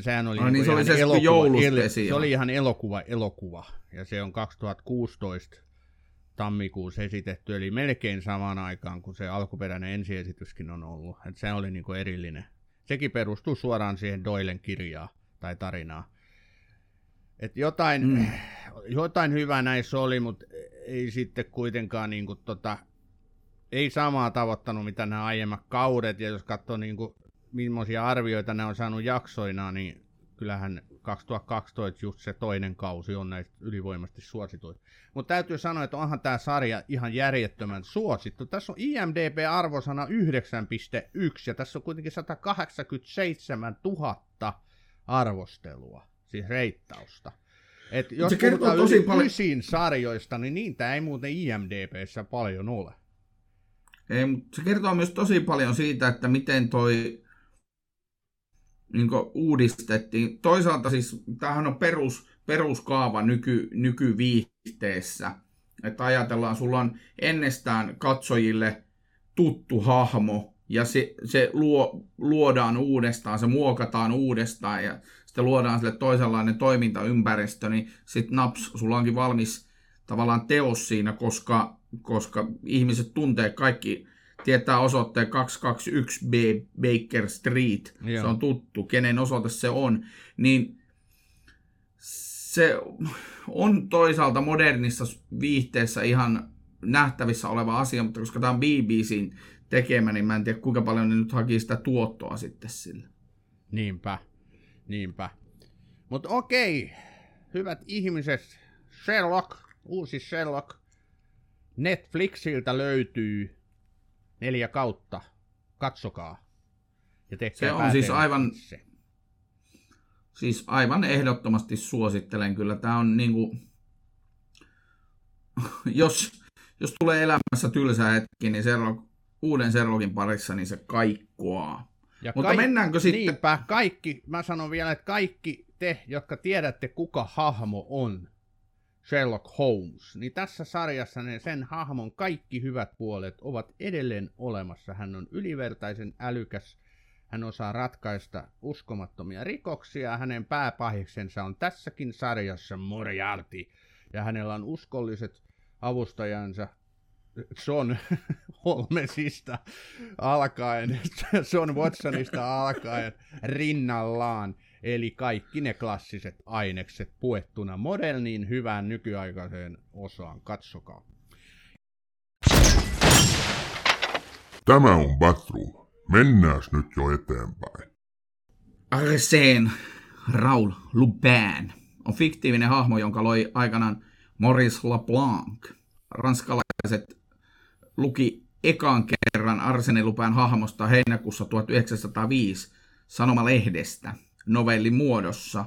Sehän oli, Ai niin, niinku se oli se elokuva, jouluspesiaali. se oli ihan elokuva, elokuva. Ja se on 2016 tammikuussa esitetty, eli melkein samaan aikaan kuin se alkuperäinen ensiesityskin on ollut. Et se oli niinku erillinen. Sekin perustuu suoraan siihen Doylen kirjaan tai tarinaan. Et jotain, mm. Mm. jotain hyvää näissä oli, mutta ei sitten kuitenkaan niinku tota, ei samaa tavoittanut mitä nämä aiemmat kaudet, ja jos katsoo niinku, millaisia arvioita ne on saanut jaksoina, niin kyllähän 2012 just se toinen kausi on näistä ylivoimasti suosituin. Mutta täytyy sanoa, että onhan tämä sarja ihan järjettömän suosittu. Tässä on IMDB-arvosana 9.1 ja tässä on kuitenkin 187 000 arvostelua, siis reittausta. Et jos se kertoo puhutaan tosi yli paljon- sarjoista, niin niitä ei muuten IMDBssä paljon ole. Ei, mutta se kertoo myös tosi paljon siitä, että miten toi niin uudistettiin. Toisaalta siis tämähän on perus, peruskaava nyky, nykyviihteessä. Että ajatellaan, sulla on ennestään katsojille tuttu hahmo, ja se, se luo, luodaan uudestaan, se muokataan uudestaan, ja sitten luodaan sille toisenlainen toimintaympäristö, niin sitten naps, sulla onkin valmis tavallaan teos siinä, koska, koska ihmiset tuntee kaikki, tietää osoitteen 221 B Baker Street, Joo. se on tuttu, kenen osoite se on, niin se on toisaalta modernissa viihteessä ihan nähtävissä oleva asia, mutta koska tämä on BBCn tekemä, niin mä en tiedä kuinka paljon ne nyt haki sitä tuottoa sitten sille. Niinpä, niinpä. Mutta okei, hyvät ihmiset, Sherlock, uusi Sherlock, Netflixiltä löytyy neljä kautta. Katsokaa. Ja Se on siis aivan- itse. Siis aivan ehdottomasti suosittelen kyllä. Tämä on niinku, jos, jos tulee elämässä tylsä hetki, niin Sherlock, uuden Sherlockin parissa, niin se kaikkoaa. Ja Mutta mennäänkö sitten- Niinpä, kaikki, mä sanon vielä, että kaikki te, jotka tiedätte, kuka hahmo on Sherlock Holmes, niin tässä sarjassa ne sen hahmon kaikki hyvät puolet ovat edelleen olemassa. Hän on ylivertaisen älykäs, hän osaa ratkaista uskomattomia rikoksia, hänen pääpahiksensa on tässäkin sarjassa Moriarty, ja hänellä on uskolliset avustajansa, Son Holmesista alkaen, Son Watsonista alkaen rinnallaan. Eli kaikki ne klassiset ainekset puettuna moderniin hyvään nykyaikaiseen osaan. Katsokaa. Tämä on Batroom. Mennääs nyt jo eteenpäin. Arsène Raul Lupin on fiktiivinen hahmo, jonka loi aikanaan Maurice Leblanc. Ranskalaiset luki ekan kerran Arsène Lupin hahmosta heinäkuussa 1905 sanomalehdestä novellin muodossa.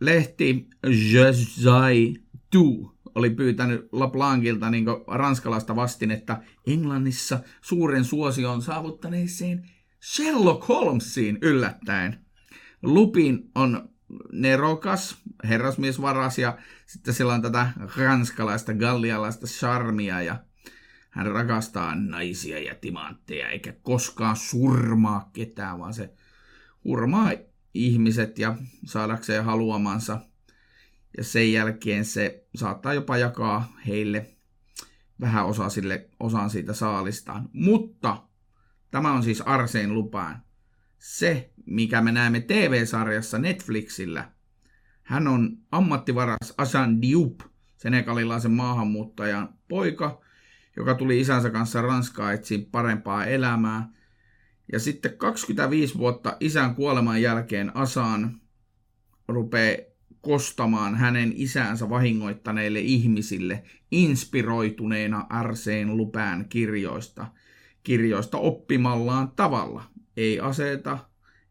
Lehti Je Zai Tu oli pyytänyt Laplankilta niin ranskalaista vastinetta Englannissa suuren suosion saavuttaneeseen Sherlock Holmesiin yllättäen. Lupin on nerokas, herrasmiesvaras ja sitten sillä on tätä ranskalaista, gallialaista charmia ja hän rakastaa naisia ja timantteja eikä koskaan surmaa ketään, vaan se hurmaa ihmiset ja saadakseen haluamansa. Ja sen jälkeen se saattaa jopa jakaa heille vähän osa sille, osan siitä saalistaan. Mutta tämä on siis Arseen lupaan. Se, mikä me näemme TV-sarjassa Netflixillä, hän on ammattivaras Asan Diup, senegalilaisen maahanmuuttajan poika, joka tuli isänsä kanssa Ranskaa etsiin parempaa elämää. Ja sitten 25 vuotta isän kuoleman jälkeen Asan rupeaa kostamaan hänen isänsä vahingoittaneille ihmisille inspiroituneena Arseen Lupään kirjoista, kirjoista oppimallaan tavalla. Ei aseeta,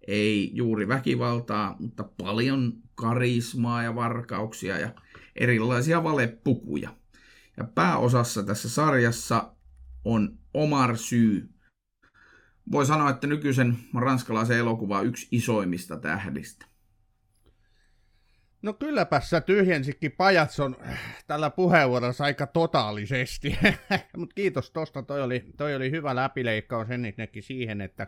ei juuri väkivaltaa, mutta paljon karismaa ja varkauksia ja erilaisia valepukuja. Ja pääosassa tässä sarjassa on Omar Syy. Voi sanoa, että nykyisen ranskalaisen elokuva yksi isoimmista tähdistä. No kylläpä sä tyhjensikin pajatson tällä puheenvuorossa aika totaalisesti. Mutta kiitos tosta, toi oli, toi oli hyvä läpileikkaus ennenkin siihen, että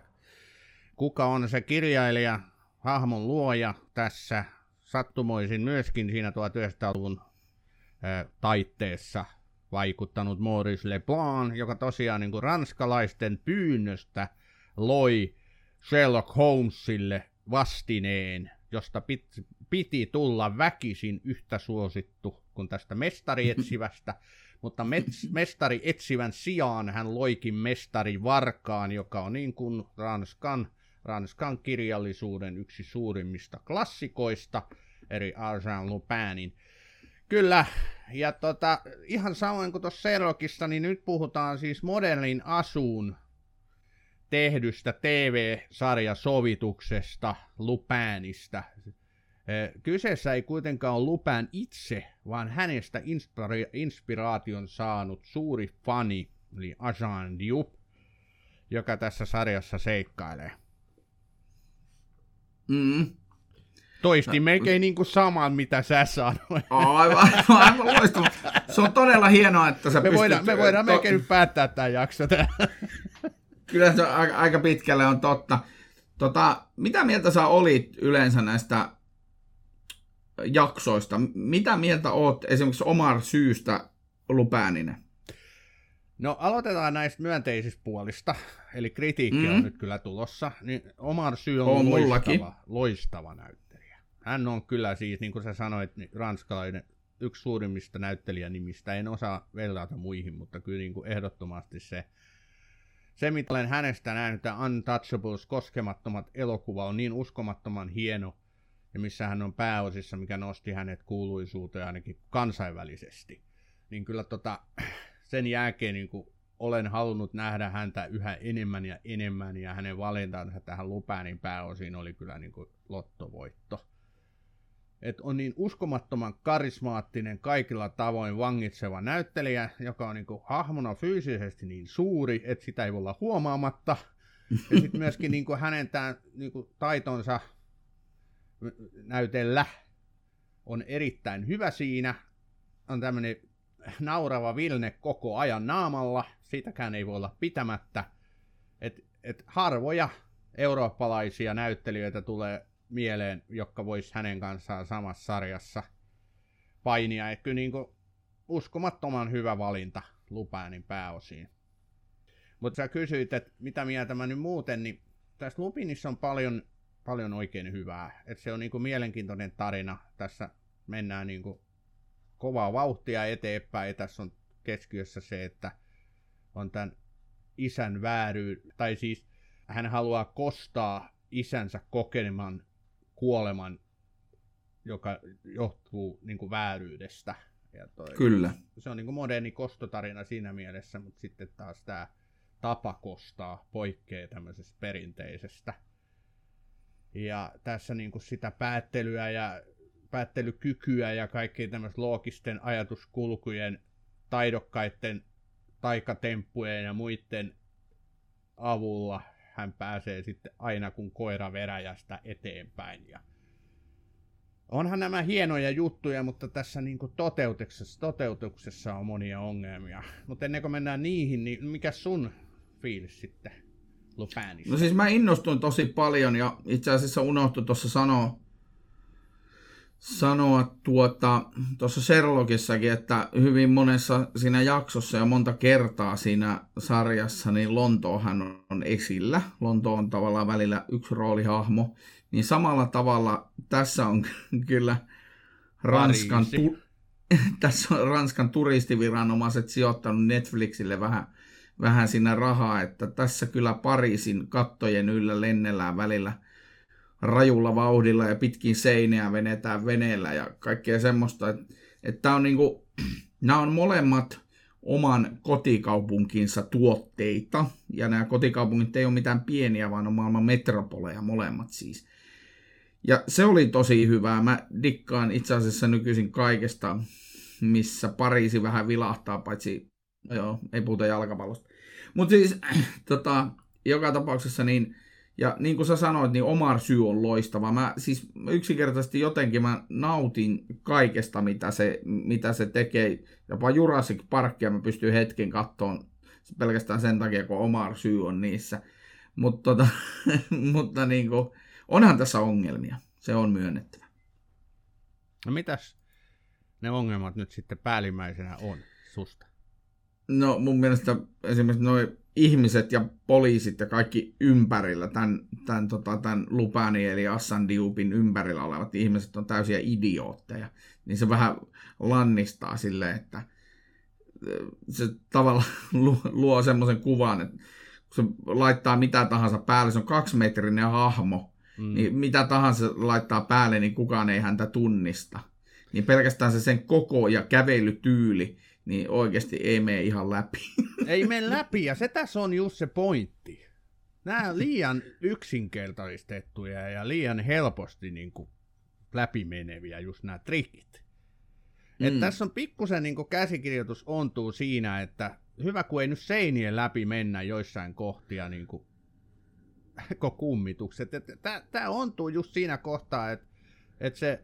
kuka on se kirjailija, hahmon luoja tässä sattumoisin myöskin siinä 1900-luvun taitteessa vaikuttanut Maurice Leblanc, joka tosiaan niin kuin ranskalaisten pyynnöstä loi Sherlock Holmesille vastineen, josta piti, piti tulla väkisin yhtä suosittu kuin tästä mestarietsivästä, mutta mets, mestari etsivän sijaan hän loikin mestari Varkaan, joka on niin kuin Ranskan, Ranskan kirjallisuuden yksi suurimmista klassikoista, eri Arsène Lupinin. Kyllä, ja tota, ihan samoin kuin tuossa Sherlockissa, niin nyt puhutaan siis modernin asuun tehdystä TV-sarjasovituksesta Lupinista. Kyseessä ei kuitenkaan ole Lupin itse, vaan hänestä inspira- inspiraation saanut suuri fani, eli Ajan Diop, joka tässä sarjassa seikkailee. Mm. Toisti no, melkein niin kuin saman, mitä sä sanoit. Aivan, aivan loistava. Se on todella hienoa, että sä me pystyt... Voidaan, me voidaan to... melkein nyt päättää tämä jakso. Kyllä se aika, aika pitkälle on totta. Tota, mitä mieltä sä olit yleensä näistä jaksoista? Mitä mieltä oot esimerkiksi Omar syystä Lupäninen? No aloitetaan näistä myönteisistä puolista, eli kritiikki mm. on nyt kyllä tulossa. Niin Omar syy on, on loistava, loistava näyttelijä. Hän on kyllä siis, niin kuin sä sanoit, niin ranskalainen yksi suurimmista näyttelijänimistä. En osaa verrata muihin, mutta kyllä niin kuin ehdottomasti se, se, mitä olen hänestä nähnyt, tämä Untouchables, koskemattomat elokuva on niin uskomattoman hieno, ja missä hän on pääosissa, mikä nosti hänet kuuluisuuteen ainakin kansainvälisesti. Niin kyllä tota, sen jälkeen niin kuin olen halunnut nähdä häntä yhä enemmän ja enemmän, ja hänen valintansa tähän Lupäänin pääosiin oli kyllä niin kuin lottovoitto. Et on niin uskomattoman karismaattinen, kaikilla tavoin vangitseva näyttelijä, joka on niin kuin hahmona fyysisesti niin suuri, että sitä ei voi olla huomaamatta. Ja sitten myöskin niin kuin hänen tämän, niin kuin taitonsa näytellä on erittäin hyvä siinä. On tämmöinen naurava Vilne koko ajan naamalla, siitäkään ei voi olla pitämättä. Et, et harvoja eurooppalaisia näyttelijöitä tulee mieleen, jotka vois hänen kanssaan samassa sarjassa painia. Et kyllä niin kuin uskomattoman hyvä valinta Lupäänin pääosiin. Mutta sä kysyit, että mitä mieltä mä nyt muuten, niin tässä Lupinissa on paljon, paljon oikein hyvää. Et se on niinku mielenkiintoinen tarina. Tässä mennään niinku kovaa vauhtia eteenpäin. Ja tässä on keskiössä se, että on tämän isän vääry, tai siis hän haluaa kostaa isänsä kokeneman kuoleman, joka johtuu niin kuin vääryydestä. Ja toi, Kyllä. Se on niin kuin moderni kostotarina siinä mielessä, mutta sitten taas tämä tapa kostaa poikkeaa tämmöisestä perinteisestä. Ja tässä niin kuin sitä päättelyä ja päättelykykyä ja kaikkien tämmöisten loogisten ajatuskulkujen taidokkaiden taikatemppujen ja muiden avulla hän pääsee sitten aina kun koira veräjästä eteenpäin. Ja onhan nämä hienoja juttuja, mutta tässä niin toteutuksessa, toteutuksessa on monia ongelmia. Mutta ennen kuin mennään niihin, niin mikä sun fiilis sitten Lupinista? No siis mä innostuin tosi paljon ja itse asiassa unohtui tuossa sanoa, sanoa tuota, tuossa Sherlockissakin, että hyvin monessa siinä jaksossa ja monta kertaa siinä sarjassa, niin Lontoohan on esillä. Lonto on tavallaan välillä yksi roolihahmo. Niin samalla tavalla tässä on kyllä Ranskan, tu- tässä on Ranskan turistiviranomaiset sijoittanut Netflixille vähän, vähän siinä rahaa, että tässä kyllä Pariisin kattojen yllä lennellään välillä – rajulla vauhdilla ja pitkin seiniä venetään veneellä ja kaikkea semmoista. Että et on niinku, nämä on molemmat oman kotikaupunkinsa tuotteita. Ja nämä kotikaupungit ei ole mitään pieniä, vaan on maailman metropoleja molemmat siis. Ja se oli tosi hyvää. Mä dikkaan itse asiassa nykyisin kaikesta, missä Pariisi vähän vilahtaa, paitsi, joo, ei puhuta jalkapallosta. Mutta siis, tota, joka tapauksessa niin ja niin kuin sä sanoit, niin Omar syy on loistava. Mä siis yksinkertaisesti jotenkin mä nautin kaikesta, mitä se, mitä se tekee. Jopa Jurassic Parkia mä pystyn hetken kattoon pelkästään sen takia, kun Omar syy on niissä. Mut tota, mutta niin kuin, onhan tässä ongelmia. Se on myönnettävä. No mitäs ne ongelmat nyt sitten päällimmäisenä on susta? No mun mielestä esimerkiksi noin ihmiset ja poliisit ja kaikki ympärillä, tämän, tämän, tota, tämän Lupani eli Assan Diupin ympärillä olevat ihmiset on täysiä idiootteja. Niin se vähän lannistaa sille, että se tavallaan luo, luo semmoisen kuvan, että kun se laittaa mitä tahansa päälle, se on kaksimetrinen hahmo, mm. niin mitä tahansa laittaa päälle, niin kukaan ei häntä tunnista. Niin pelkästään se sen koko ja kävelytyyli, niin oikeasti ei mene ihan läpi. Ei mene läpi, ja se tässä on just se pointti. Nämä on liian yksinkertaistettuja ja liian helposti niin kuin läpimeneviä just nämä trikit. Mm. Et tässä on pikkusen niin käsikirjoitus ontuu siinä, että hyvä kun ei nyt seinien läpi mennä joissain kohtia niin kuin kummitukset. Tämä ontuu just siinä kohtaa, että, että se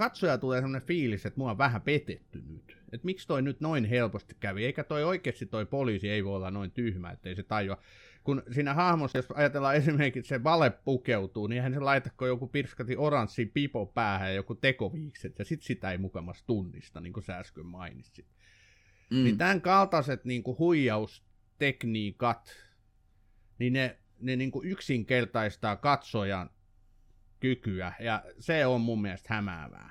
katsoja tulee sellainen fiilis, että mua on vähän petetty nyt. Että miksi toi nyt noin helposti kävi, eikä toi oikeasti toi poliisi ei voi olla noin tyhmä, ettei se tajua. Kun siinä hahmossa, jos ajatellaan esimerkiksi se vale pukeutuu, niin eihän se laitakko joku pirskati oranssi pipo päähän ja joku tekoviikset, ja sit sitä ei mukamas tunnista, niin kuin sä äsken mainitsit. Mm. Niin tämän kaltaiset niin kuin huijaustekniikat, niin ne, ne niin kuin yksinkertaistaa katsojan kykyä, ja se on mun mielestä hämäävää.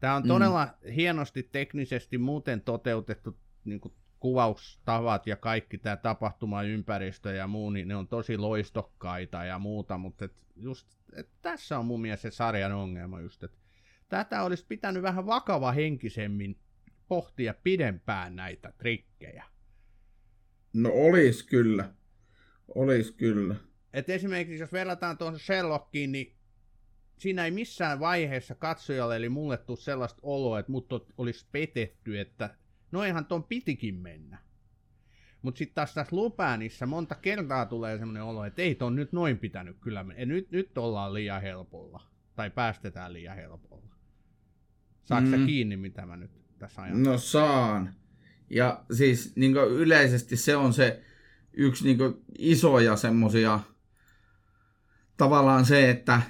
Tämä on todella mm. hienosti teknisesti muuten toteutettu niin kuin kuvaustavat ja kaikki tämä tapahtumaympäristö ja muu, niin ne on tosi loistokkaita ja muuta, mutta et just, et tässä on mun mielestä se sarjan ongelma just, että tätä olisi pitänyt vähän vakava henkisemmin pohtia pidempään näitä trikkejä. No olis kyllä. Olis kyllä. Et esimerkiksi jos verrataan tuohon Sherlockiin, niin siinä ei missään vaiheessa katsojalle, eli mulle tuu sellaista oloa, että mut olisi petetty, että noinhan ton pitikin mennä. Mutta sitten taas tässä Lupänissä monta kertaa tulee semmoinen olo, että ei ton nyt noin pitänyt kyllä mennä. Nyt, nyt ollaan liian helpolla. Tai päästetään liian helpolla. Saatko mm. kiinni, mitä mä nyt tässä ajan? No saan. Ja siis niin yleisesti se on se yksi niin isoja semmosia tavallaan se, että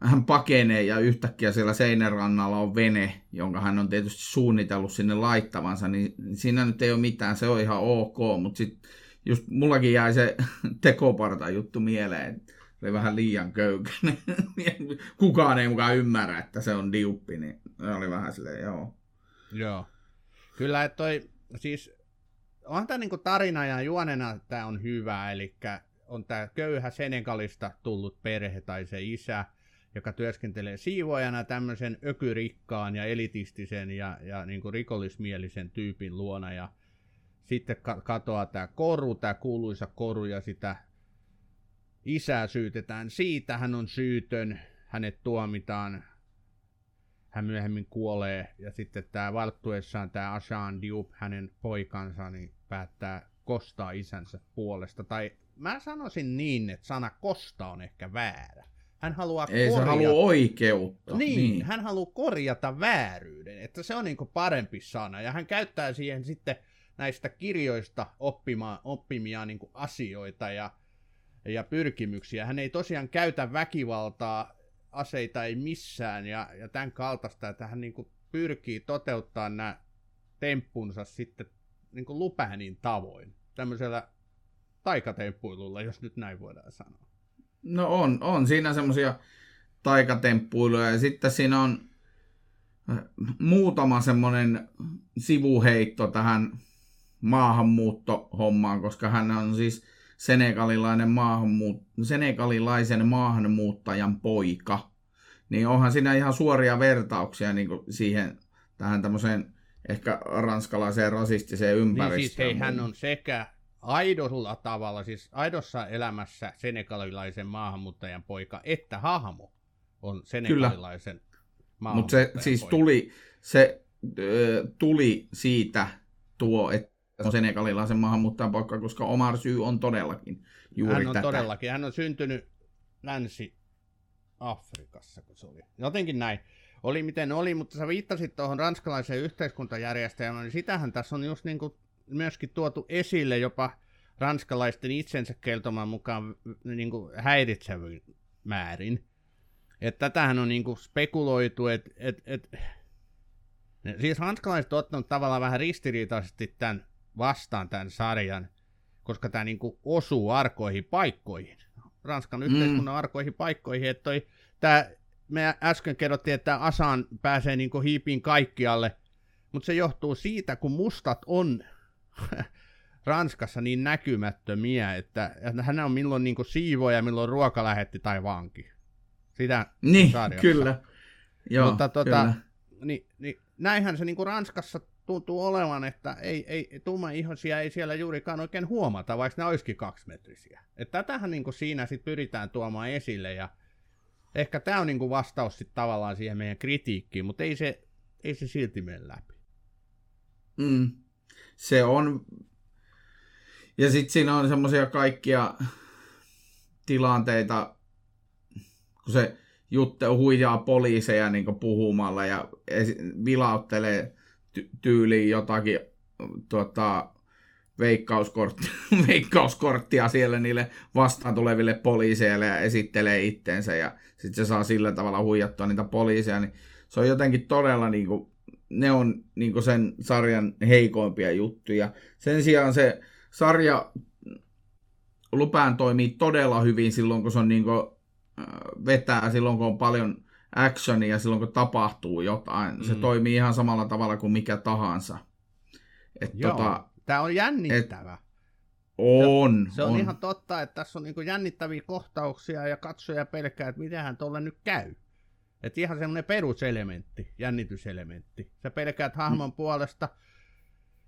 hän pakenee ja yhtäkkiä siellä seinärannalla on vene, jonka hän on tietysti suunnitellut sinne laittavansa, niin siinä nyt ei ole mitään, se on ihan ok, mutta sitten just mullakin jäi se tekoparta juttu mieleen, oli vähän liian köykäinen. Kukaan ei mukaan ymmärrä, että se on diuppi, niin oli vähän silleen, joo. Joo. Kyllä, että toi, siis onhan tämä niinku tarina ja juonena tämä on hyvä, eli on tämä köyhä Senegalista tullut perhe tai se isä, joka työskentelee siivoajana tämmöisen ökyrikkaan ja elitistisen ja, ja niin kuin rikollismielisen tyypin luona. Ja sitten katoaa tämä koru, tämä kuuluisa koru, ja sitä isää syytetään siitä, hän on syytön, hänet tuomitaan, hän myöhemmin kuolee, ja sitten tämä valttuessaan tämä Ashan Diop, hänen poikansa, niin päättää kostaa isänsä puolesta. Tai mä sanoisin niin, että sana kosta on ehkä väärä. Hän haluaa Ei korjata... se halua oikeutta. Niin, niin, hän haluaa korjata vääryyden, että se on niin parempi sana. Ja hän käyttää siihen sitten näistä kirjoista oppima, oppimia niin asioita ja, ja pyrkimyksiä. Hän ei tosiaan käytä väkivaltaa, aseita ei missään ja, ja tämän kaltaista, että hän niin pyrkii toteuttaa nämä temppunsa sitten niin Lupänin tavoin, tämmöisellä taikatemppuilulla, jos nyt näin voidaan sanoa. No on, on siinä semmoisia taikatemppuiluja ja sitten siinä on äh, muutama semmoinen sivuheitto tähän maahanmuuttohommaan, koska hän on siis senegalilainen maahanmuut- senegalilaisen maahanmuuttajan poika. Niin onhan siinä ihan suoria vertauksia niin siihen tähän tämmöiseen ehkä ranskalaiseen rasistiseen ympäristöön. Niin siis hei, hän on sekä aidolla tavalla, siis aidossa elämässä senegalilaisen maahanmuuttajan poika, että hahmo on senegalilaisen Kyllä. Mutta se siis poika. tuli, se ö, tuli siitä tuo, että on senegalilaisen maahanmuuttajan poika, koska Omar Syy on todellakin juuri Hän on tätä. todellakin, hän on syntynyt Länsi-Afrikassa, kun se oli. Jotenkin näin. Oli miten oli, mutta sä viittasit tuohon ranskalaiseen yhteiskuntajärjestelmään, niin sitähän tässä on just niin kuin myöskin tuotu esille jopa ranskalaisten itsensä kertoman mukaan niin kuin häiritsevyn määrin. Että tätähän on niin kuin spekuloitu, että et, et, siis ranskalaiset on ottanut tavallaan vähän ristiriitaisesti tämän vastaan tämän sarjan, koska tämä niin kuin osuu arkoihin paikkoihin. Ranskan yhteiskunnan mm. arkoihin paikkoihin, että toi, tämä, me äsken kerrottiin, että Asan pääsee niin kuin hiipiin kaikkialle, mutta se johtuu siitä, kun mustat on Ranskassa niin näkymättömiä, että, että hän on milloin niin siivoja, milloin ruokalähetti tai vanki. Sitä niin, sarjassa. kyllä. Joo, Mutta tota, kyllä. Niin, niin, näinhän se niin kuin Ranskassa tuntuu olevan, että ei, ei, tumma-ihoisia ei siellä juurikaan oikein huomata, vaikka ne olisikin kaksimetrisiä. Että tätähän niin kuin siinä sit pyritään tuomaan esille ja ehkä tämä on niin kuin vastaus sit tavallaan siihen meidän kritiikkiin, mutta ei se, ei se silti mene läpi. Mm se on... Ja sitten siinä on semmoisia kaikkia tilanteita, kun se Jutte huijaa poliiseja niin puhumalla ja vilauttelee ty- tyyliin jotakin tuota, veikkauskorttia, veikkauskorttia siellä niille vastaan tuleville poliiseille ja esittelee itteensä ja sitten se saa sillä tavalla huijattua niitä poliiseja, niin se on jotenkin todella niin kuin, ne on niin sen sarjan heikoimpia juttuja. Sen sijaan se sarja Lupään toimii todella hyvin silloin, kun se on niin kuin, vetää, silloin kun on paljon actionia, silloin kun tapahtuu jotain. Mm. Se toimii ihan samalla tavalla kuin mikä tahansa. Et Joo, tota, tämä on jännittävä. Et, on. Se, se on, on ihan totta, että tässä on niin jännittäviä kohtauksia ja katsoja pelkää, että mitenhän tuolle nyt käy. Että ihan semmoinen peruselementti, jännityselementti. Sä pelkäät hahmon mm. puolesta,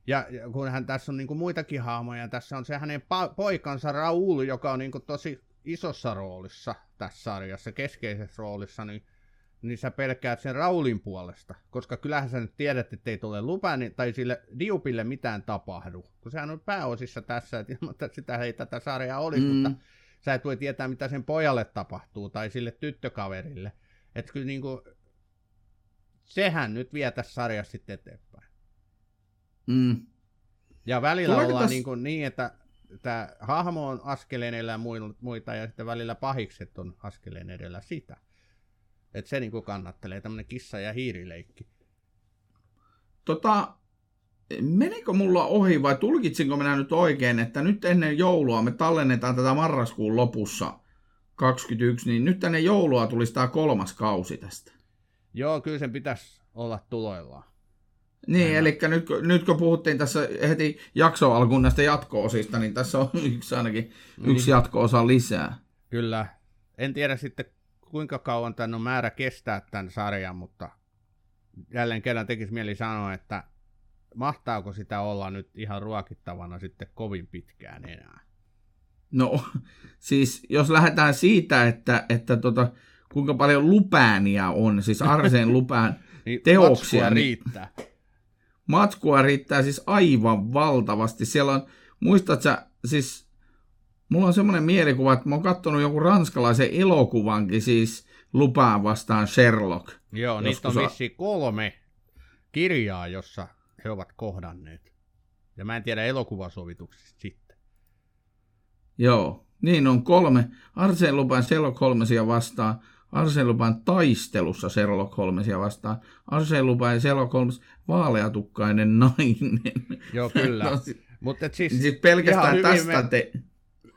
ja, ja kun hän tässä on niinku muitakin hahmoja, tässä on se hänen pa- poikansa Raul, joka on niinku tosi isossa roolissa tässä sarjassa, keskeisessä roolissa, niin, niin sä pelkäät sen Raulin puolesta, koska kyllähän sä nyt tiedät, että ei tule lupaa, tai sille Diupille mitään tapahdu, kun sehän on pääosissa tässä, että sitä ei tätä sarjaa olisi, mm. mutta sä et voi tietää, mitä sen pojalle tapahtuu, tai sille tyttökaverille. Että kyllä niinku, sehän nyt vie tässä sarjassa sitten eteenpäin. Mm. Ja välillä Tuleeko ollaan täs... niin, kuin niin, että tämä hahmo on askeleen edellä muita ja sitten välillä pahikset on askeleen edellä sitä. Että se niinku kannattelee, tämmönen kissa- ja hiirileikki. Tota, menikö mulla ohi vai tulkitsinko minä nyt oikein, että nyt ennen joulua me tallennetaan tätä marraskuun lopussa 21, niin nyt tänne joulua tulisi tämä kolmas kausi tästä. Joo, kyllä sen pitäisi olla tuloillaan. Niin, Aina. eli nyt, nyt kun puhuttiin tässä heti jakso alkuun näistä jatko-osista, niin tässä on yksi ainakin yksi niin. jatko-osa lisää. Kyllä. En tiedä sitten kuinka kauan tämän on määrä kestää tämän sarjan, mutta jälleen kerran tekisi mieli sanoa, että mahtaako sitä olla nyt ihan ruokittavana sitten kovin pitkään enää? No, siis jos lähdetään siitä, että, että tota, kuinka paljon lupääniä on, siis Arseen lupään niin teoksia. Matskua niin, riittää. Matskua riittää siis aivan valtavasti. Siellä on, muistatko siis mulla on semmoinen mielikuva, että mä oon kattonut joku ranskalaisen elokuvankin, siis lupaan vastaan Sherlock. Joo, niitä on vissi kolme kirjaa, jossa he ovat kohdanneet. Ja mä en tiedä elokuvasovituksista sitten. Joo, niin on kolme. Arseen Lupin Sherlock Holmesia vastaan. Arseen Lupin taistelussa Sherlock Holmesia vastaan. Arseen Lupin Sherlock Holmes vaaleatukkainen nainen. Joo, kyllä. no, Mutta siis, siis pelkästään tästä me, te...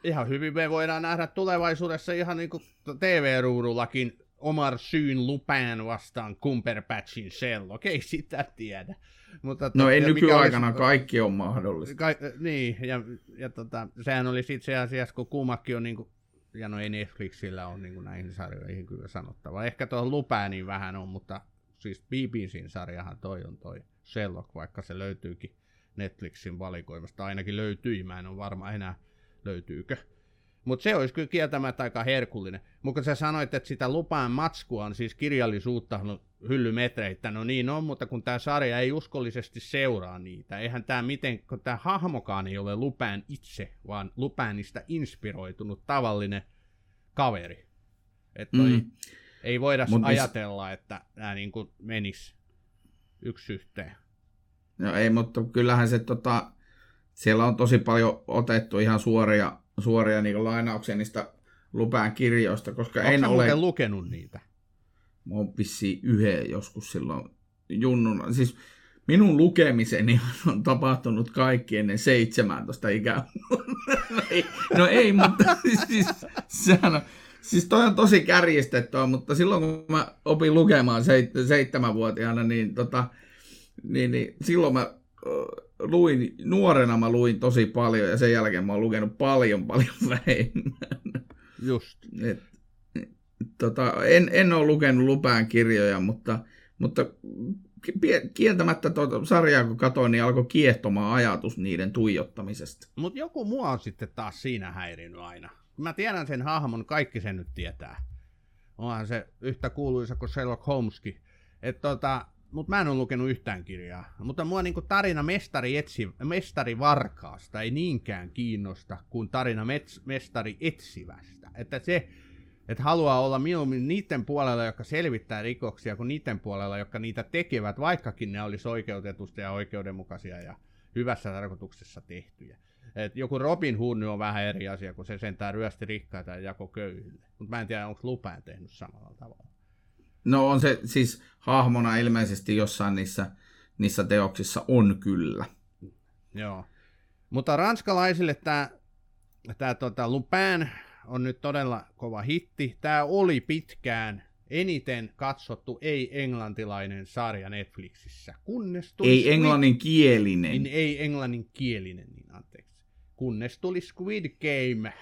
Ihan hyvin me voidaan nähdä tulevaisuudessa ihan niin kuin TV-ruudullakin Omar Syyn Lupin vastaan Cumberbatchin Sherlock. Ei sitä tiedä. Mutta, no ei nykyaikana olisi, kaikki on mahdollista. Ka, niin, ja, ja tota, sehän oli itse asiassa, kun kummakin on niin kuin, ja no ei Netflixillä ole niin kuin näihin sarjoihin kyllä sanottava. Ehkä tuohon Lupääniin vähän on, mutta siis BBCin sarjahan toi on toi Sherlock, vaikka se löytyykin Netflixin valikoimasta. Ainakin löytyi, mä en ole varma enää löytyykö. Mutta se olisi kyllä kieltämättä aika herkullinen. Mutta sä sanoit, että sitä lupaan matskua on siis kirjallisuutta hyllymetreitä. No niin on, mutta kun tämä sarja ei uskollisesti seuraa niitä, eihän tämä miten, kun tämä hahmokaan ei ole lupään itse, vaan lupäänistä inspiroitunut tavallinen kaveri. Että mm. ei voida Mut ajatella, mis... että nämä niin kuin menis yksi yhteen. No ei, mutta kyllähän se tota, siellä on tosi paljon otettu ihan suoria suoria niin lainauksia niistä lupään kirjoista, koska Onko en ole... lukenut niitä? Mä oon vissiin yhden joskus silloin junnuna. Siis minun lukemiseni on tapahtunut kaikki ennen 17 ikää. no, ei, no ei, mutta siis, sehän on, siis toi on tosi kärjistettyä, mutta silloin kun mä opin lukemaan seit, seitsemänvuotiaana, niin, tota, niin, niin silloin mä luin, nuorena mä luin tosi paljon ja sen jälkeen mä oon lukenut paljon paljon vähemmän. Just. Et, tota, en, en ole lukenut Lupään kirjoja, mutta, mutta kieltämättä tuota sarjaa kun katsoin, niin alkoi kiehtomaan ajatus niiden tuijottamisesta. Mutta joku mua on sitten taas siinä häirinyt aina. Mä tiedän sen hahmon, kaikki sen nyt tietää. Onhan se yhtä kuuluisa kuin Sherlock Holmeskin. Että tota, mutta mä en ole lukenut yhtään kirjaa. Mutta mua niinku tarina mestari, etsi, mestari varkaasta ei niinkään kiinnosta kuin tarina mets, mestari etsivästä. Että se, että haluaa olla mieluummin niiden puolella, jotka selvittää rikoksia, kuin niiden puolella, jotka niitä tekevät, vaikkakin ne olisi oikeutetusta ja oikeudenmukaisia ja hyvässä tarkoituksessa tehtyjä. Et joku Robin Hood on vähän eri asia, kun se sentään ryösti rikkaita ja jako köyhille. Mutta mä en tiedä, onko Lupään tehnyt samalla tavalla. No on se siis hahmona ilmeisesti jossain niissä, niissä teoksissa on kyllä. Joo. Mutta ranskalaisille tämä tää, tota, Lupin on nyt todella kova hitti. Tämä oli pitkään eniten katsottu ei-englantilainen sarja Netflixissä. Kunnes tuli ei englanninkielinen. Niin, ei englanninkielinen, niin anteeksi. Kunnes tuli Squid Game,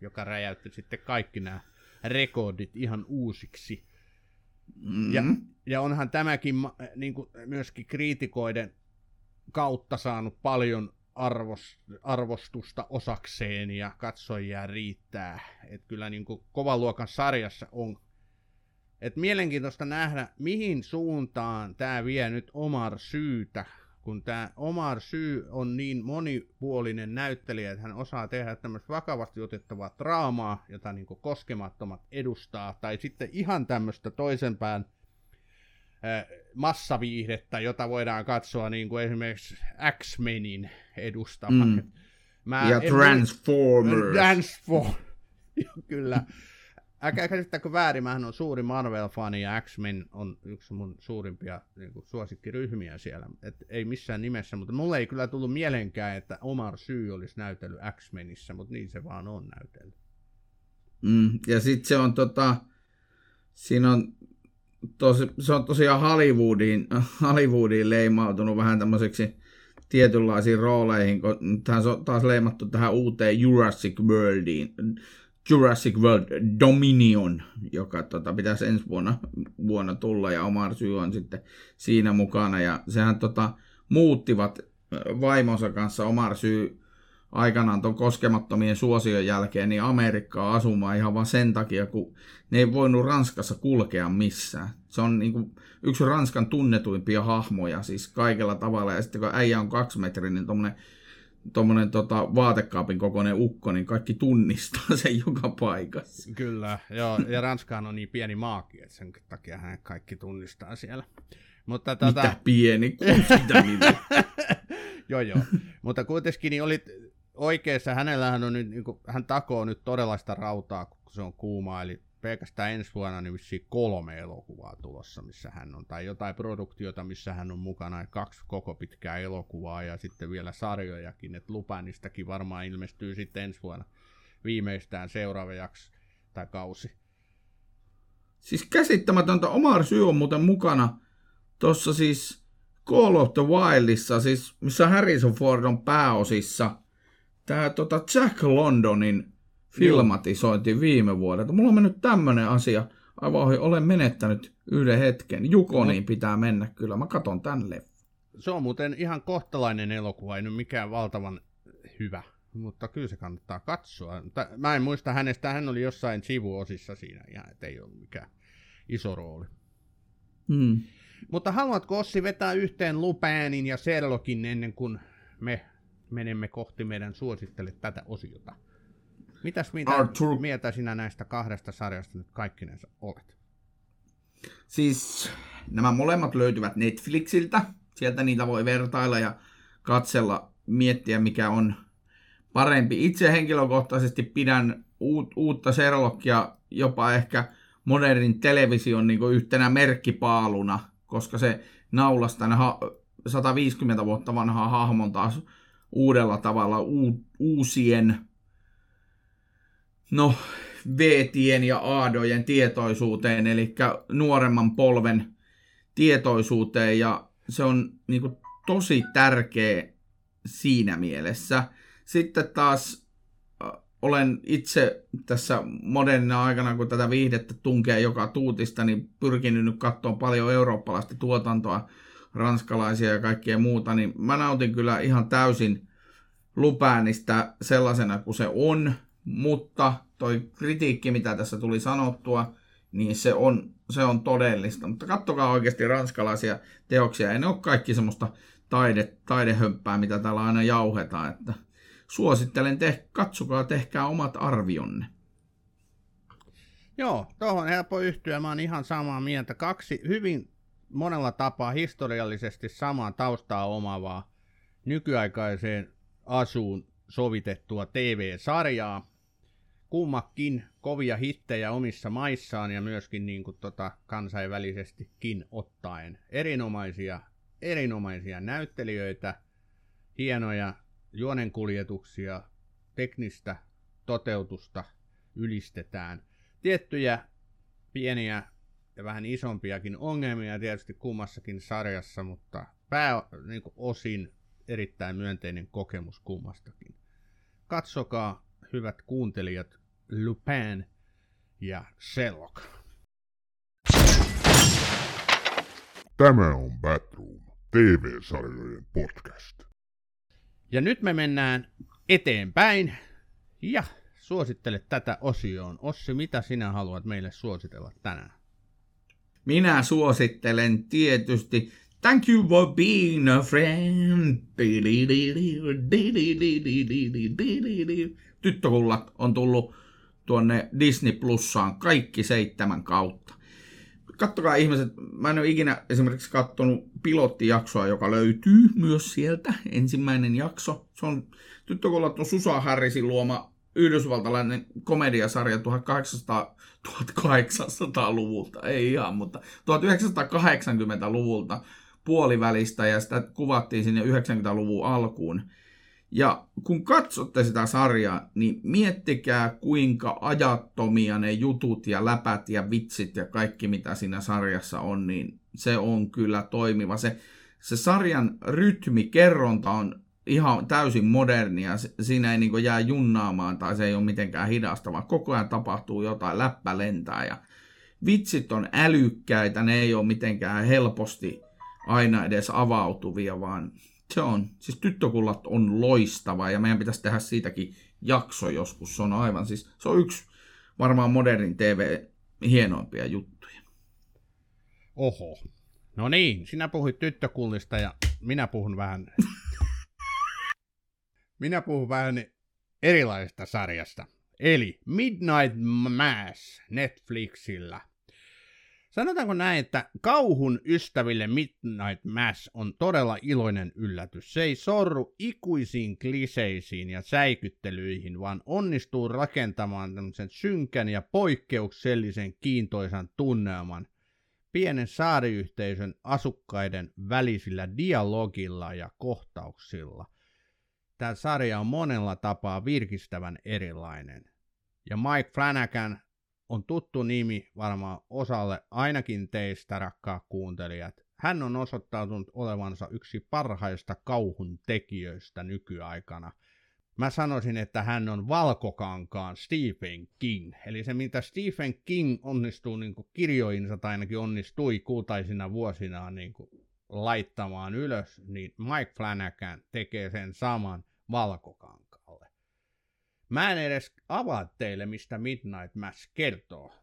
joka räjäytti sitten kaikki nämä rekordit ihan uusiksi. Mm-hmm. Ja, ja onhan tämäkin niin kuin myöskin kriitikoiden kautta saanut paljon arvos, arvostusta osakseen ja katsojia riittää. Että kyllä niin kuin kovan luokan sarjassa on. Et mielenkiintoista nähdä, mihin suuntaan tämä vie nyt Omar syytä kun tämä Omar Syy on niin monipuolinen näyttelijä, että hän osaa tehdä tämmöistä vakavasti otettavaa draamaa, jota niin koskemattomat edustaa, tai sitten ihan tämmöistä toisenpään massaviihdettä, jota voidaan katsoa niin kuin esimerkiksi X-Menin edustama. Mm. Mä ja Transformers. Transformers. Kyllä. Älkää käsittäkö väärin, mähän on suuri Marvel-fani ja X-Men on yksi mun suurimpia niin kuin, suosikkiryhmiä siellä. Et ei missään nimessä, mutta mulle ei kyllä tullut mielenkään, että Omar Syy olisi näytellyt X-Menissä, mutta niin se vaan on näytellyt. Mm, ja sitten se on tota, siinä on tosi, se on tosiaan Hollywoodiin, Hollywoodiin leimautunut vähän tämmöiseksi tietynlaisiin rooleihin, kun tähän on taas leimattu tähän uuteen Jurassic Worldiin, Jurassic World Dominion, joka tota, pitäisi ensi vuonna, vuonna tulla, ja Omar Syy on sitten siinä mukana, ja sehän tota, muuttivat vaimonsa kanssa Omar Syy aikanaan tuon koskemattomien suosion jälkeen niin Amerikkaa asumaan ihan vaan sen takia, kun ne ei voinut Ranskassa kulkea missään. Se on niin kuin yksi Ranskan tunnetuimpia hahmoja siis kaikella tavalla. Ja sitten kun äijä on kaksi metriä, niin tuommoinen tuommoinen tota, vaatekaapin kokoinen ukko, niin kaikki tunnistaa sen joka paikassa. Kyllä, joo, ja Ranskahan on niin pieni maakin, että sen takia hän kaikki tunnistaa siellä. Mutta, tota... Mitä pieni? Mitä joo, joo. Mutta kuitenkin niin olit oikeassa, hänellähän on nyt, niin kuin, hän takoo nyt todellaista rautaa, kun se on kuuma, eli pelkästään ensi vuonna niin kolme elokuvaa tulossa, missä hän on, tai jotain produktiota, missä hän on mukana, kaksi koko pitkää elokuvaa ja sitten vielä sarjojakin, että Lupanistakin varmaan ilmestyy sitten ensi vuonna viimeistään seuraava jakso tai kausi. Siis käsittämätöntä, Omar Syy on muuten mukana tuossa siis Call of the Wildissa, siis missä Harrison Ford on pääosissa – tämä tota Jack Londonin filmatisointi viime vuodelta. Mulla on mennyt tämmöinen asia aivan ohi. Olen menettänyt yhden hetken. Jukoniin pitää mennä kyllä. Mä katon tän leffan. Se on muuten ihan kohtalainen elokuva, ei nyt mikään valtavan hyvä, mutta kyllä se kannattaa katsoa. Mä en muista hänestä, hän oli jossain sivuosissa siinä ihan, että ei ollut mikään iso rooli. Hmm. Mutta haluatko Ossi vetää yhteen Lupäänin ja Serlokin ennen kuin me menemme kohti meidän suosittele tätä osiota. Mitäs mitä Arthur... mieltä sinä näistä kahdesta sarjasta nyt kaikkinensa olet? Siis nämä molemmat löytyvät Netflixiltä. Sieltä niitä voi vertailla ja katsella, miettiä mikä on parempi. Itse henkilökohtaisesti pidän uutta Sherlockia jopa ehkä modernin television niin yhtenä merkkipaaluna, koska se naulasi tänne 150 vuotta vanhaa hahmon taas uudella tavalla u- uusien no, V-tien ja aadojen tietoisuuteen, eli nuoremman polven tietoisuuteen, ja se on niin kuin, tosi tärkeä siinä mielessä. Sitten taas olen itse tässä modernina aikana, kun tätä viihdettä tunkee joka tuutista, niin pyrkinyt nyt katsoa paljon eurooppalaista tuotantoa, ranskalaisia ja kaikkea muuta, niin mä nautin kyllä ihan täysin Lupäänistä sellaisena kuin se on, mutta toi kritiikki, mitä tässä tuli sanottua, niin se on, se on todellista. Mutta kattokaa oikeasti ranskalaisia teoksia, ei ne ole kaikki semmoista taide, taidehömppää, mitä täällä aina jauhetaan, että suosittelen, te, katsokaa, tehkää omat arvionne. Joo, tuohon helppo yhtyä, mä oon ihan samaa mieltä. Kaksi hyvin monella tapaa historiallisesti samaa taustaa omavaa nykyaikaiseen asuun sovitettua TV-sarjaa. Kummakin kovia hittejä omissa maissaan ja myöskin niin kuin tota, kansainvälisestikin ottaen. Erinomaisia, erinomaisia näyttelijöitä, hienoja juonenkuljetuksia, teknistä toteutusta ylistetään. Tiettyjä pieniä ja vähän isompiakin ongelmia tietysti kummassakin sarjassa, mutta pää niin osin erittäin myönteinen kokemus kummastakin. Katsokaa, hyvät kuuntelijat, Lupin ja Sherlock. Tämä on Batroom, TV-sarjojen podcast. Ja nyt me mennään eteenpäin ja suosittele tätä osioon. Ossi, mitä sinä haluat meille suositella tänään? Minä suosittelen tietysti Thank you for being a friend. Tyttöhullat on tullut tuonne Disney Plussaan kaikki seitsemän kautta. Kattokaa ihmiset, mä en ole ikinä esimerkiksi kattonut pilottijaksoa, joka löytyy myös sieltä, ensimmäinen jakso. Se on Tyttökullat on Susa Harrisin luoma yhdysvaltalainen komediasarja 1800, 1800-luvulta, ei ihan, mutta 1980-luvulta puolivälistä ja sitä kuvattiin sinne 90-luvun alkuun. Ja kun katsotte sitä sarjaa, niin miettikää kuinka ajattomia ne jutut ja läpät ja vitsit ja kaikki mitä siinä sarjassa on, niin se on kyllä toimiva. Se, se sarjan rytmi, kerronta on ihan täysin modernia. Siinä ei niin jää junnaamaan tai se ei ole mitenkään hidasta, vaan koko ajan tapahtuu jotain, läppä lentää ja vitsit on älykkäitä, ne ei ole mitenkään helposti aina edes avautuvia, vaan se on, siis tyttökullat on loistava ja meidän pitäisi tehdä siitäkin jakso joskus. Se on aivan, siis se on yksi varmaan modernin TV hienoimpia juttuja. Oho. No niin, sinä puhuit tyttökullista ja minä puhun vähän... minä puhun vähän erilaisesta sarjasta. Eli Midnight Mass Netflixillä – Sanotaanko näin, että kauhun ystäville Midnight Mass on todella iloinen yllätys. Se ei sorru ikuisiin kliseisiin ja säikyttelyihin, vaan onnistuu rakentamaan tämmöisen synkän ja poikkeuksellisen kiintoisan tunnelman pienen saariyhteisön asukkaiden välisillä dialogilla ja kohtauksilla. Tämä sarja on monella tapaa virkistävän erilainen. Ja Mike Flanagan on tuttu nimi varmaan osalle ainakin teistä, rakkaat kuuntelijat. Hän on osoittautunut olevansa yksi parhaista kauhun tekijöistä nykyaikana. Mä sanoisin, että hän on valkokankaan Stephen King. Eli se, mitä Stephen King onnistuu niin kirjoinsa tai ainakin onnistui kultaisina vuosina niin laittamaan ylös, niin Mike Flanagan tekee sen saman valkokankaan. Mä en edes avaa teille, mistä Midnight Mass kertoo.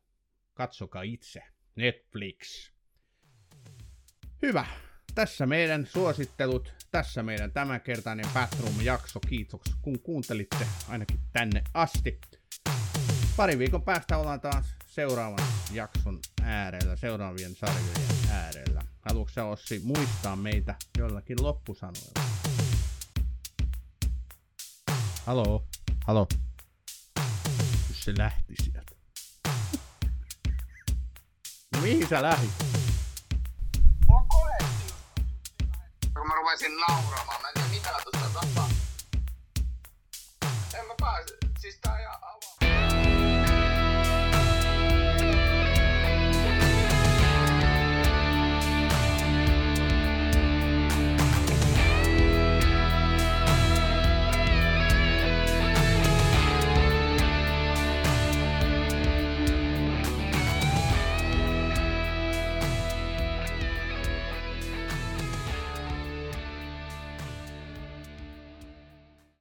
Katsokaa itse. Netflix. Hyvä. Tässä meidän suosittelut. Tässä meidän tämänkertainen Bathroom-jakso. Kiitos kun kuuntelitte ainakin tänne asti. Pari viikon päästä ollaan taas seuraavan jakson äärellä, seuraavien sarjojen äärellä. Haluatko Ossi muistaa meitä jollakin loppusanoilla? Haloo? Halo? Jos se lähti sieltä. No mihin sä lähit? Mua kohesti kun mä rupesin nauramaan. Mä en tiedä mitä tuossa tapaa. En mä pääse. Siis tää ihan